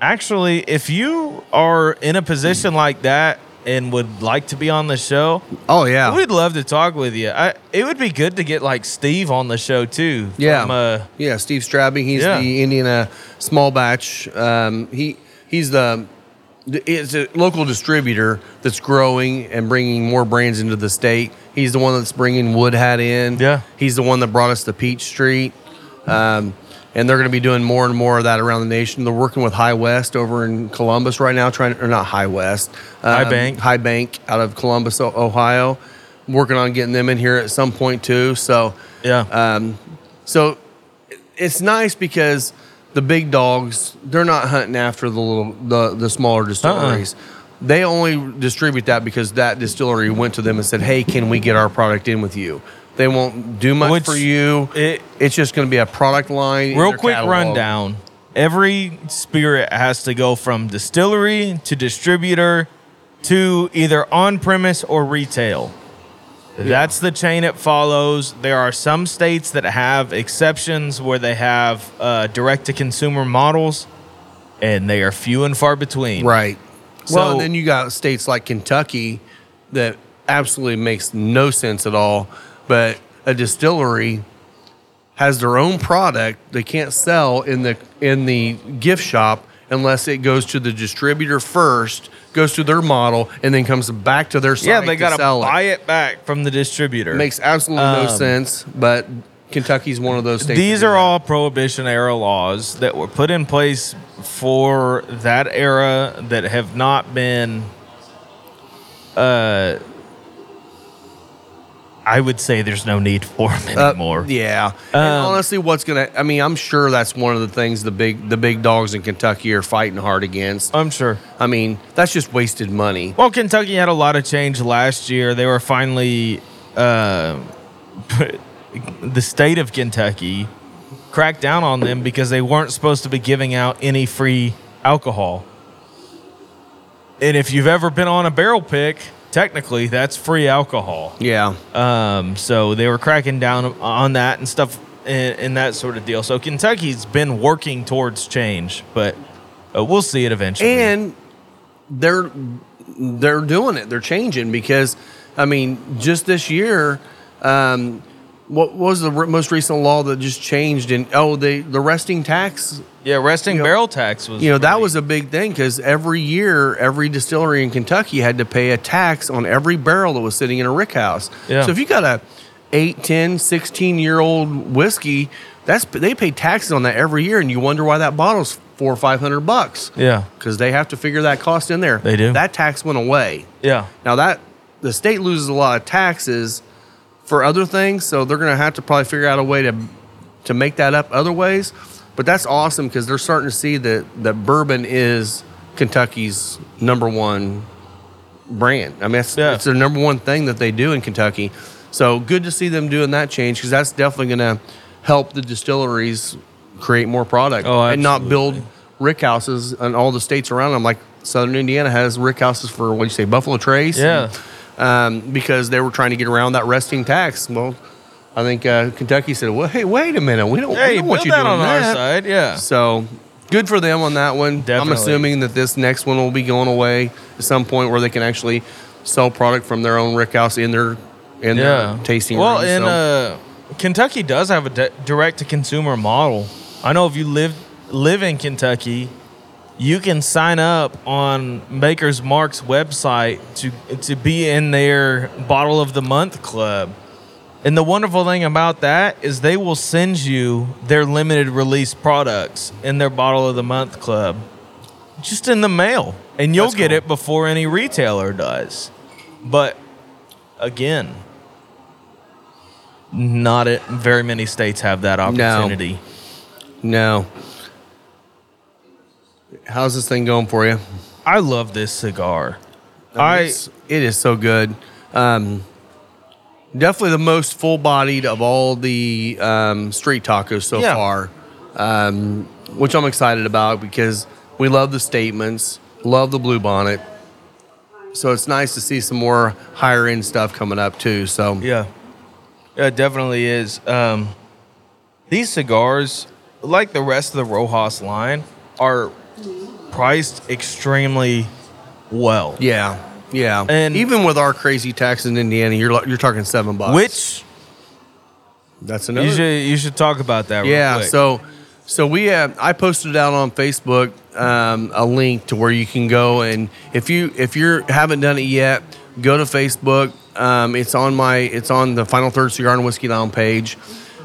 actually, if you are in a position like that and would like to be on the show, Oh yeah. we'd love to talk with you. I, it would be good to get like Steve on the show too. Yeah. From, uh, Yeah, Steve Strabing. He's Yeah. the Indiana small batch. Um, he he's the it's a local distributor that's growing and bringing more brands into the state. He's the one that's bringing Wood Hat in. Yeah. he's the one that brought us the Peach Street. Um, and they're going to be doing more and more of that around the nation. They're working with High West over in Columbus right now, trying or not High West, High um, Bank. High Bank out of Columbus, Ohio. Working on getting them in here at some point too. So yeah. um, so it's nice because the big dogs they're not hunting after the little the the smaller distilleries. Uh-uh. They only distribute that because that distillery went to them and said, "Hey, can we get our product in with you?" They won't do much Which for you. it- it's just going to be a product line. Real quick catalog. rundown. Every spirit has to go from distillery to distributor to either on premise or retail. That's the chain it follows. There are some states that have exceptions where they have uh, direct to consumer models, and they are few and far between. Right. well, and then you got states like Kentucky that absolutely makes no sense at all. But a distillery has their own product they can't sell in the in the gift shop unless it goes to the distributor first, goes to their model, and then comes back to their site. Yeah, they got to buy it. it back from the distributor. Makes absolutely no Um, sense. But Kentucky's one of those states. These that do are that. all prohibition era laws that were put in place for that era that have not been uh I would say there's no need for them Uh, anymore. yeah. and Um, honestly, what's gonna? I mean, I'm sure that's one of the things the big the big dogs in Kentucky are fighting hard against. I'm sure. I mean, that's just wasted money. Well, Kentucky had a lot of change last year. They were finally uh the state of Kentucky cracked down on them because they weren't supposed to be giving out any free alcohol. And if you've ever been on a barrel pick, technically that's free alcohol. Yeah. Um, so they were cracking down on that and stuff and, and that sort of deal. So Kentucky's been working towards change, but uh, we'll see it eventually. and they're they're doing it. They're changing because, I mean, just this year, um, what was the re- most recent law that just changed? And oh, the the resting tax. yeah, resting you know- barrel tax was You know that was a big thing because every year, every distillery in Kentucky had to pay a tax on every barrel that was sitting in a rick house. Yeah. So if you got a 8, 10, 16 year old whiskey, that's they pay taxes on that every year, and you wonder why that bottle's four or five hundred bucks Yeah. because they have to figure that cost in there. They do. That tax went away. Yeah. Now that the state loses a lot of taxes for other things, so they're going to have to probably figure out a way to to make that up other ways. But that's awesome because they're starting to see that that bourbon is Kentucky's number one brand. I mean, it's, Yeah. it's their number one thing that they do in Kentucky. So good to see them doing that change because that's definitely going to help the distilleries create more product Oh, and not build rick houses in all the states around them. Like Southern Indiana has rick houses for what you say, Buffalo Trace. Yeah. Um, because they were trying to get around that resting tax. Well, I think uh, Kentucky said, "Well, hey, wait a minute, we don't, we Hey, don't want you that doing on our side. Yeah. So good for them on that one. I'm assuming that this next one will be going away at some point where they can actually sell product from their own rick house in their in Yeah. their tasting Well, room. and so. uh, Kentucky does have a di- direct to consumer model. I know if you live live in Kentucky, you can sign up on Maker's Mark's website to to be in their bottle of the month club. And the wonderful thing about that is they will send you their limited release products in their bottle of the month club just in the mail. And you'll That's get cool. it before any retailer does. But again, not it, very many states have that opportunity. no. How's this thing going for you? I love this cigar. I I it's- it is so good. Um, definitely the most full bodied of all the um, street tacos so Yeah. far, um, which I'm excited about because we love the statements, love the blue bonnet. So it's nice to see some more higher end stuff coming up too. So Yeah. Yeah, it definitely is. Um, these cigars, like the rest of the Rojas line, are priced extremely well. yeah, yeah. And- even with our crazy tax in Indiana, you're you're talking seven bucks. Which that's another. you should you should talk about that. real Yeah. quick. So, so we have I posted out on Facebook um, a link to where you can go and if you if you haven't done it yet, go to Facebook. Um, it's on my it's on the Final Third Cigar and Whiskey Lounge page.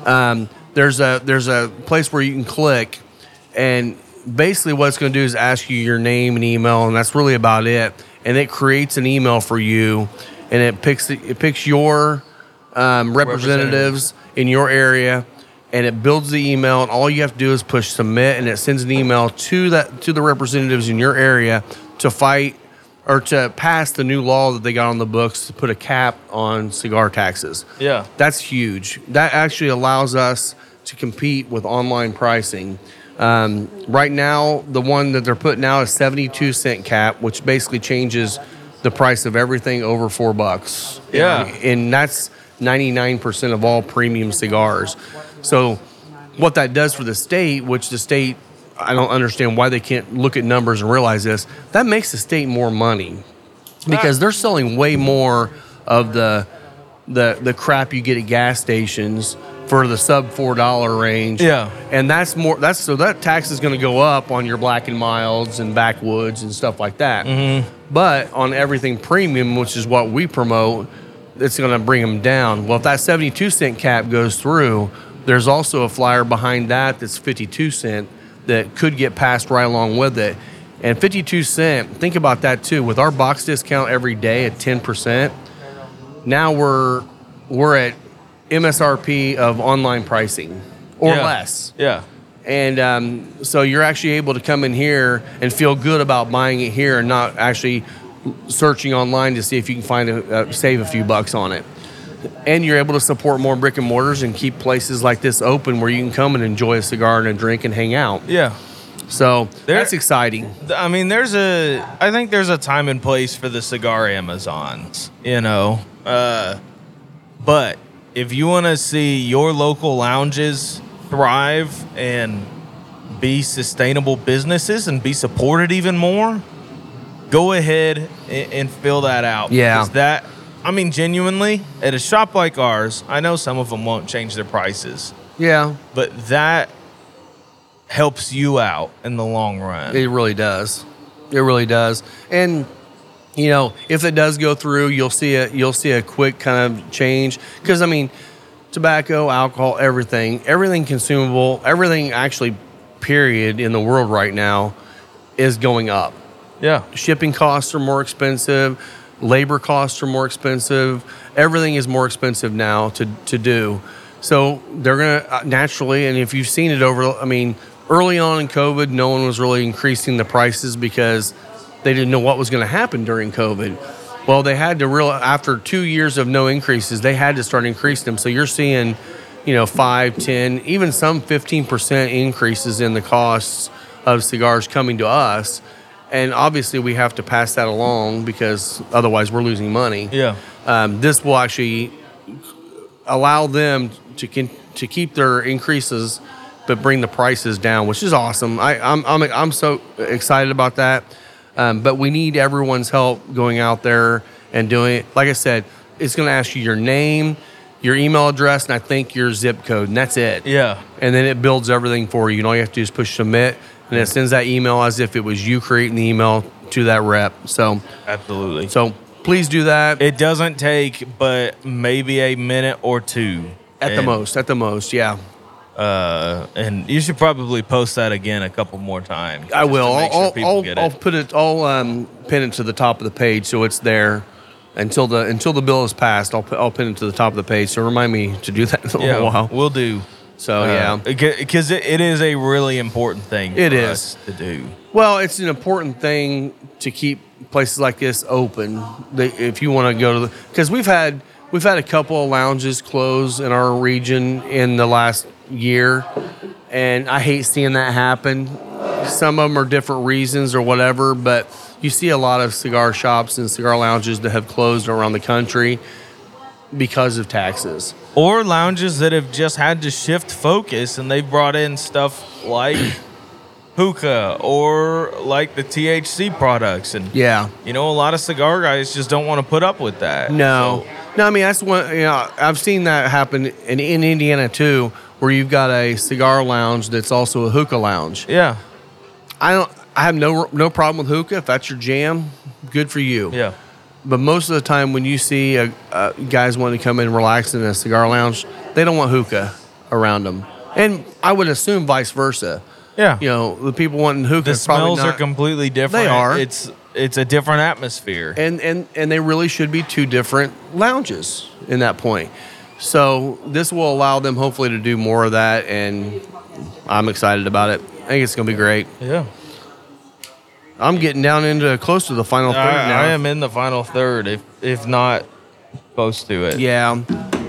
Um, there's a there's a place where you can click, and basically what it's going to do is ask you your name and email, and that's really about it. And it creates an email for you, and it picks it picks your um, representatives in your area and it builds the email and all you have to do is push submit and it sends an email to that to the representatives in your area to fight or to pass the new law that they got on the books to put a cap on cigar taxes. Yeah. That's huge. That actually allows us to compete with online pricing. Um, right now, the one that they're putting out is 72 cent cap, which basically changes the price of everything over four bucks. Yeah. And that's 99% of all premium cigars. So, what that does for the state, which the state, I don't understand why they can't look at numbers and realize this, that makes the state more money because they're selling way more of the the the crap you get at gas stations for the sub four dollar range. Yeah. and that's more. That's so that tax is going to go up on your black and milds and backwoods and stuff like that. Mm-hmm. But on everything premium, which is what we promote, it's going to bring them down. Well, if that seventy two cent cap goes through, there's also a flyer behind that that's fifty two cent that could get passed right along with it. And 52 cent, think about that too. With our box discount every day at 10%, now we're we're at MSRP of online pricing or Yeah. less. Yeah. And um, so you're actually able to come in here and feel good about buying it here and not actually searching online to see if you can find a, uh, save a few bucks on it. And you're able to support more brick and mortars and keep places like this open where you can come and enjoy a cigar and a drink and hang out. Yeah. So There- that's exciting. I mean, there's a. I think there's a time and place for the cigar Amazons. You know, uh, but if you want to see your local lounges thrive and be sustainable businesses and be supported even more, go ahead and, and fill that out. Yeah. Because that. I mean, genuinely, at a shop like ours, I know some of them won't change their prices, Yeah, but that helps you out in the long run. it really does. It really does. And you know, if it does go through, you'll see a you'll see a quick kind of change because I mean, tobacco, alcohol, everything, everything consumable, everything actually period in the world right now is going up. Yeah. Shipping costs are more expensive, labor costs are more expensive. Everything is more expensive now to, to do. So they're going to uh, naturally, and if you've seen it over, I mean, early on in COVID, no one was really increasing the prices because they didn't know what was going to happen during COVID. Well, they had to real after two years of no increases, they had to start increasing them. So you're seeing, you know, five, ten, even some fifteen percent increases in the costs of cigars coming to us. And obviously, we have to pass that along because otherwise, we're losing money. Yeah. Um, this will actually allow them to con- to keep their increases, but bring the prices down, which is awesome. I, I'm I'm I'm so excited about that. Um, but we need everyone's help going out there and doing it. Like I said, it's going to ask you your name, your email address, and I think your zip code, and that's it. Yeah. And then it builds everything for you. And all you have to do is push submit, and it sends that email as if it was you creating the email to that rep. So, Absolutely. so please do that. It doesn't take but maybe a minute or two. At the most, at the most, yeah. Uh, and you should probably post that again a couple more times. I will. I'll, sure people I'll, I'll put it. I'll um, pin it to the top of the page so it's there until the until the bill is passed. I'll I'll pin it to the top of the page. So remind me to do that in a yeah, little while. we'll do. So Uh, yeah. because it, it is a really important thing. It for is. us to do. Well, it's an important thing to keep places like this open. If you want to go to the, because we've had we've had a couple of lounges close in our region in the last year, and I hate seeing that happen. Some of them are different reasons or whatever, but you see a lot of cigar shops and cigar lounges that have closed around the country because of taxes. Or lounges that have just had to shift focus and they've brought in stuff like hookah or like the THC products. And, Yeah. you know, a lot of cigar guys just don't want to put up with that. No, So, no. I mean, that's one. You know, I've seen that happen in, in Indiana too, where you've got a cigar lounge that's also a hookah lounge. yeah. I don't. I have no no problem with hookah. If that's your jam, good for you. Yeah. But most of the time, when you see a, uh guys wanting to come in and relax in a cigar lounge, they don't want hookah around them. And I would assume vice versa. Yeah. You know, the people wanting hookah the probably smells are completely different. They are. It's it's a different atmosphere. and and and they really should be two different lounges in that point. So this will allow them hopefully to do more of that, and I'm excited about it. I think it's going to be great. yeah. I'm getting down into close to the final third I, now. I am in the final third, if if not close to it. Yeah.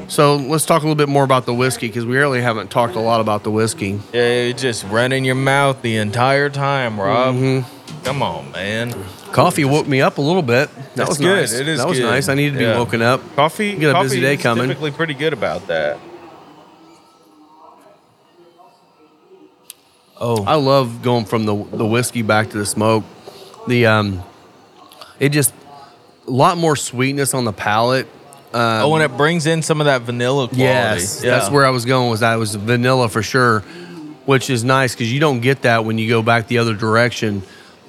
So let's talk a little bit more about the whiskey because we really haven't talked a lot about the whiskey. Yeah, it just ran in your mouth the entire time, Rob. Mm-hmm. Come on, man. Coffee woke me up a little bit. That That's was good. nice. It is That was good. nice. I needed to be Yeah. woken up. Coffee. Get a busy coffee day is coming. Typically, pretty good about that. Oh, I love going from the the whiskey back to the smoke. The um, it just a lot more sweetness on the palate. oh, and it brings in some of that vanilla quality. Yes, yeah. that's where I was going. Was that it was vanilla for sure, which is nice because you don't get that when you go back the other direction.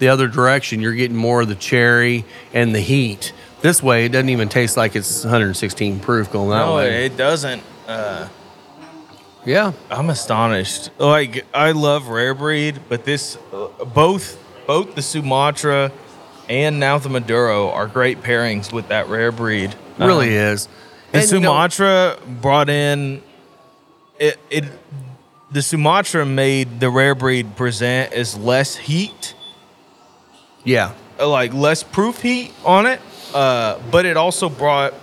The other direction, you're getting more of the cherry and the heat. This way, it doesn't even taste like it's 116 proof going that No, way. it doesn't. Uh, yeah, I'm astonished. Like I love rare breed, but this uh, both both the Sumatra and now the Maduro are great pairings with that rare breed. really Um, is. The And, you know- Sumatra brought in it. It the Sumatra made the rare breed present as less heat, yeah, uh, like less proof heat on it, uh, but it also brought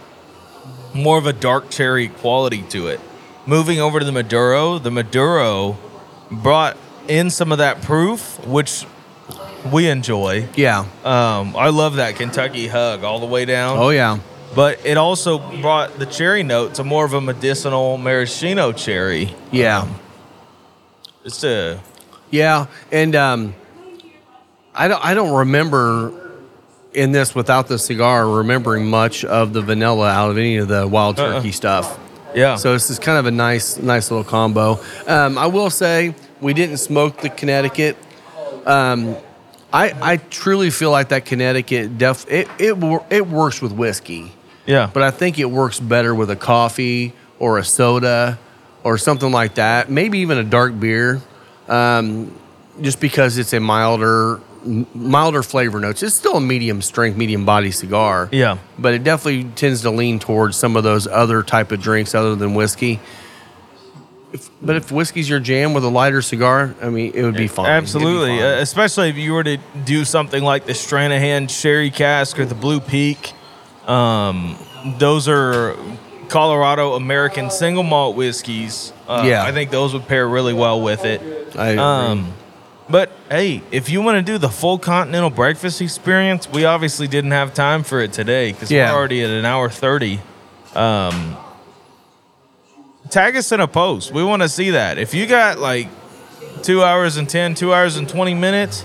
more of a dark cherry quality to it. Moving over to the Maduro, the Maduro brought in some of that proof, which we enjoy. yeah. Um, I love that Kentucky hug all the way down. Oh yeah. But it also brought the cherry note to more of a medicinal maraschino cherry. Yeah. it's a Yeah, and um, I don't I don't remember in this without the cigar remembering much of the vanilla out of any of the wild Uh-uh. turkey stuff. yeah. So this is kind of a nice nice little combo. Um, I will say we didn't smoke the Connecticut. Um, I I truly feel like that Connecticut def it it it works with whiskey, yeah. but I think it works better with a coffee or a soda or something like that. Maybe even a dark beer. Um, just because it's a milder milder flavor notes. It's still a medium strength, medium body cigar. Yeah. But it definitely tends to lean towards some of those other type of drinks other than whiskey. If, but if whiskey's your jam with a lighter cigar, I mean, it would be fine. It'd be Absolutely, fine. uh, especially if you were to do something like the Stranahan Sherry Cask or the Blue Peak. Um, those are Colorado American single malt whiskeys. Uh, Yeah. I think those would pair really well with it. I agree. Um, but hey, if you want to do the full continental breakfast experience, we obviously didn't have time for it today because Yeah. we're already at an hour thirty. Um, tag us in a post. We want to see that. If you got like two hours and 10, two hours and 20 minutes,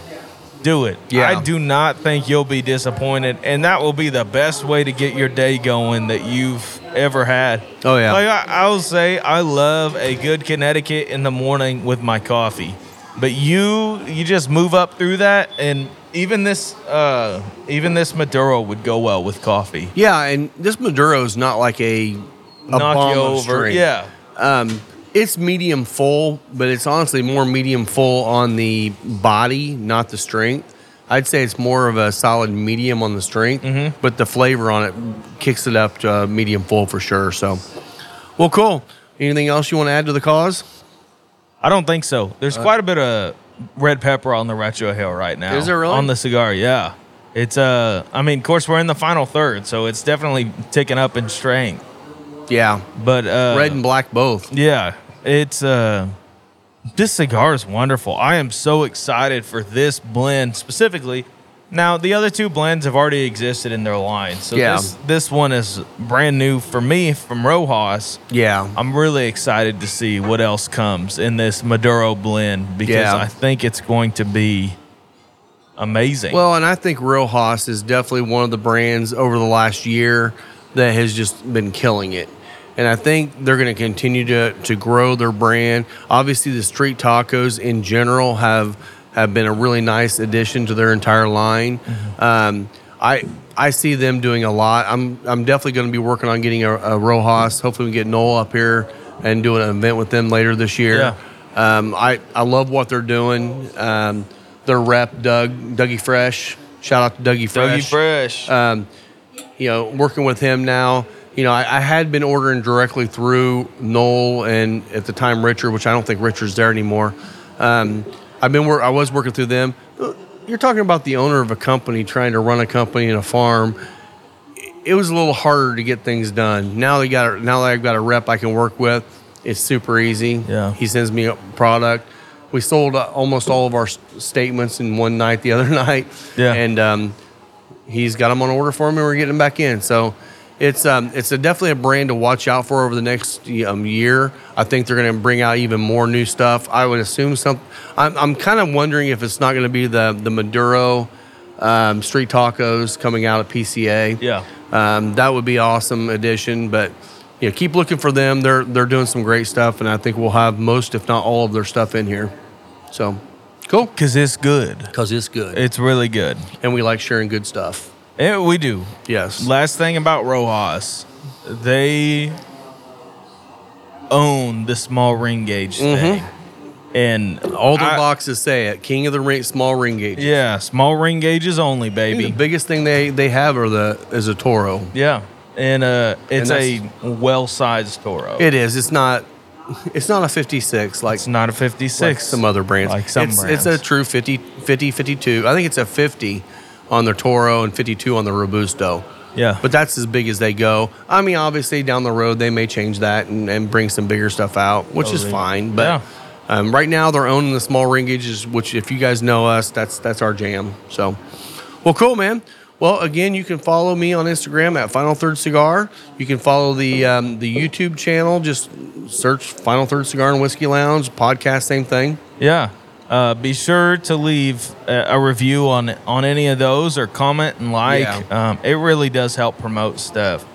do it. Yeah. I do not think you'll be disappointed. And that will be the best way to get your day going that you've ever had. Oh, yeah. Like I, I will say, I love a good Connecticut in the morning with my coffee. But you, you just move up through that, and even this, uh, even this Maduro would go well with coffee. yeah, and this Maduro is not like a, a Knock you over, yeah. Um, it's medium full, but it's honestly more medium full on the body, not the strength. I'd say it's more of a solid medium on the strength, Mm-hmm. but the flavor on it kicks it up to uh, medium full for sure. So, well, cool. Anything else you want to add to the cause? I don't think so. Uh, There's quite a bit of red pepper on the retrohale right now. Is there really? on the cigar? Yeah, it's uh. I mean, of course, we're in the final third, so it's definitely ticking up in strength. Yeah, But uh, red and black both. yeah, it's uh. This cigar is wonderful. I am so excited for this blend specifically. Now, the other two blends have already existed in their line, so Yeah. this this one is brand new for me from Rojas. Yeah, I'm really excited to see what else comes in this Maduro blend because Yeah. I think it's going to be amazing. Well, and I think Rojas is definitely one of the brands over the last year that has just been killing it. And I think they're going to continue to to grow their brand. Obviously, the street tacos in general have have been a really nice addition to their entire line. Um, I I see them doing a lot. I'm I'm definitely going to be working on getting a, a Rojas. Hopefully, we get Noel up here and do an event with them later this year. Yeah. Um, I, I love what they're doing. Um, their rep, Doug, Dougie Fresh. Shout out to Dougie Fresh. Dougie Fresh. Um, you know, working with him now. You know, I, I had been ordering directly through Noel and at the time Richard, which I don't think Richard's there anymore. Um, I've been wor- I was working through them. You're talking about the owner of a company trying to run a company and a farm. It was a little harder to get things done. Now they got now that I've got a rep I can work with, it's super easy. Yeah. He sends me a product. We sold uh, almost all of our statements in one night the other night. Yeah. And um, he's got them on order for me. We're getting them back in. So it's um, it's a definitely a brand to watch out for over the next um, year. I think they're going to bring out even more new stuff. I would assume some. I'm, I'm kind of wondering if it's not going to be the the Maduro um, street tacos coming out at PCA. Yeah. Um, that would be awesome addition, but. You know, keep looking for them. They're they're doing some great stuff, and I think we'll have most, if not all, of their stuff in here. So, cool. Because it's good. Because it's good, It's really good. and we like sharing good stuff. Yeah, we do. Yes. Last thing about Rojas, they own the small ring gauge thing. And All their I- boxes say it. King of the ring, small ring gauge. Yeah, small ring gauges only, think baby. The biggest thing they they have are the is a Toro. Yeah. And uh it's And a well sized Toro. It is. It's not. It's not a 56 like, it's not a 56. like some other brands. Like some it's, brands. it's a true 50, 50, 52. I think it's a 50 on the Toro and 52 on the Robusto. yeah. But that's as big as they go. I mean, obviously down the road they may change that and, and bring some bigger stuff out, which is fine. But Yeah. um, right now they're owning the small ring gauges, which if you guys know us, that's that's our jam. So, well, cool, man. Well, again, you can follow me on Instagram at Final Third Cigar. You can follow the um, the YouTube channel. Just search Final Third Cigar and Whiskey Lounge podcast. Same thing. Yeah. Uh, be sure to leave a, a review on on any of those or comment and like. Yeah. Um, it really does help promote stuff.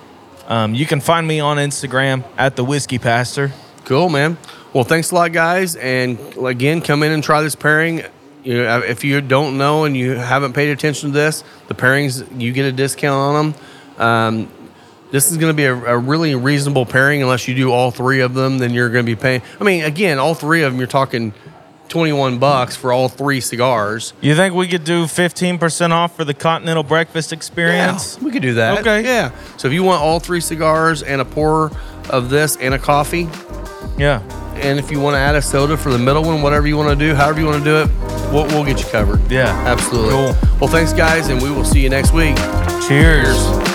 Um, you can find me on Instagram at the Whiskey Pastor. Cool, man. Well, thanks a lot, guys. And again, come in and try this pairing. You know, if you don't know and you haven't paid attention to this, the pairings you get a discount on them. Um, this is going to be a, a really reasonable pairing unless you do all three of them. Then you're going to be paying. I mean, again, all three of them, you're talking 21 bucks for all three cigars. You think we could do 15% off for the continental breakfast experience? we could do that. Okay. Yeah. So if you want all three cigars and a pour of this and a coffee, Yeah. and if you want to add a soda for the middle one, whatever you want to do, however you want to do it, we'll, we'll get you covered. Yeah. Absolutely. Cool. Well, thanks, guys, and we will see you next week. Cheers.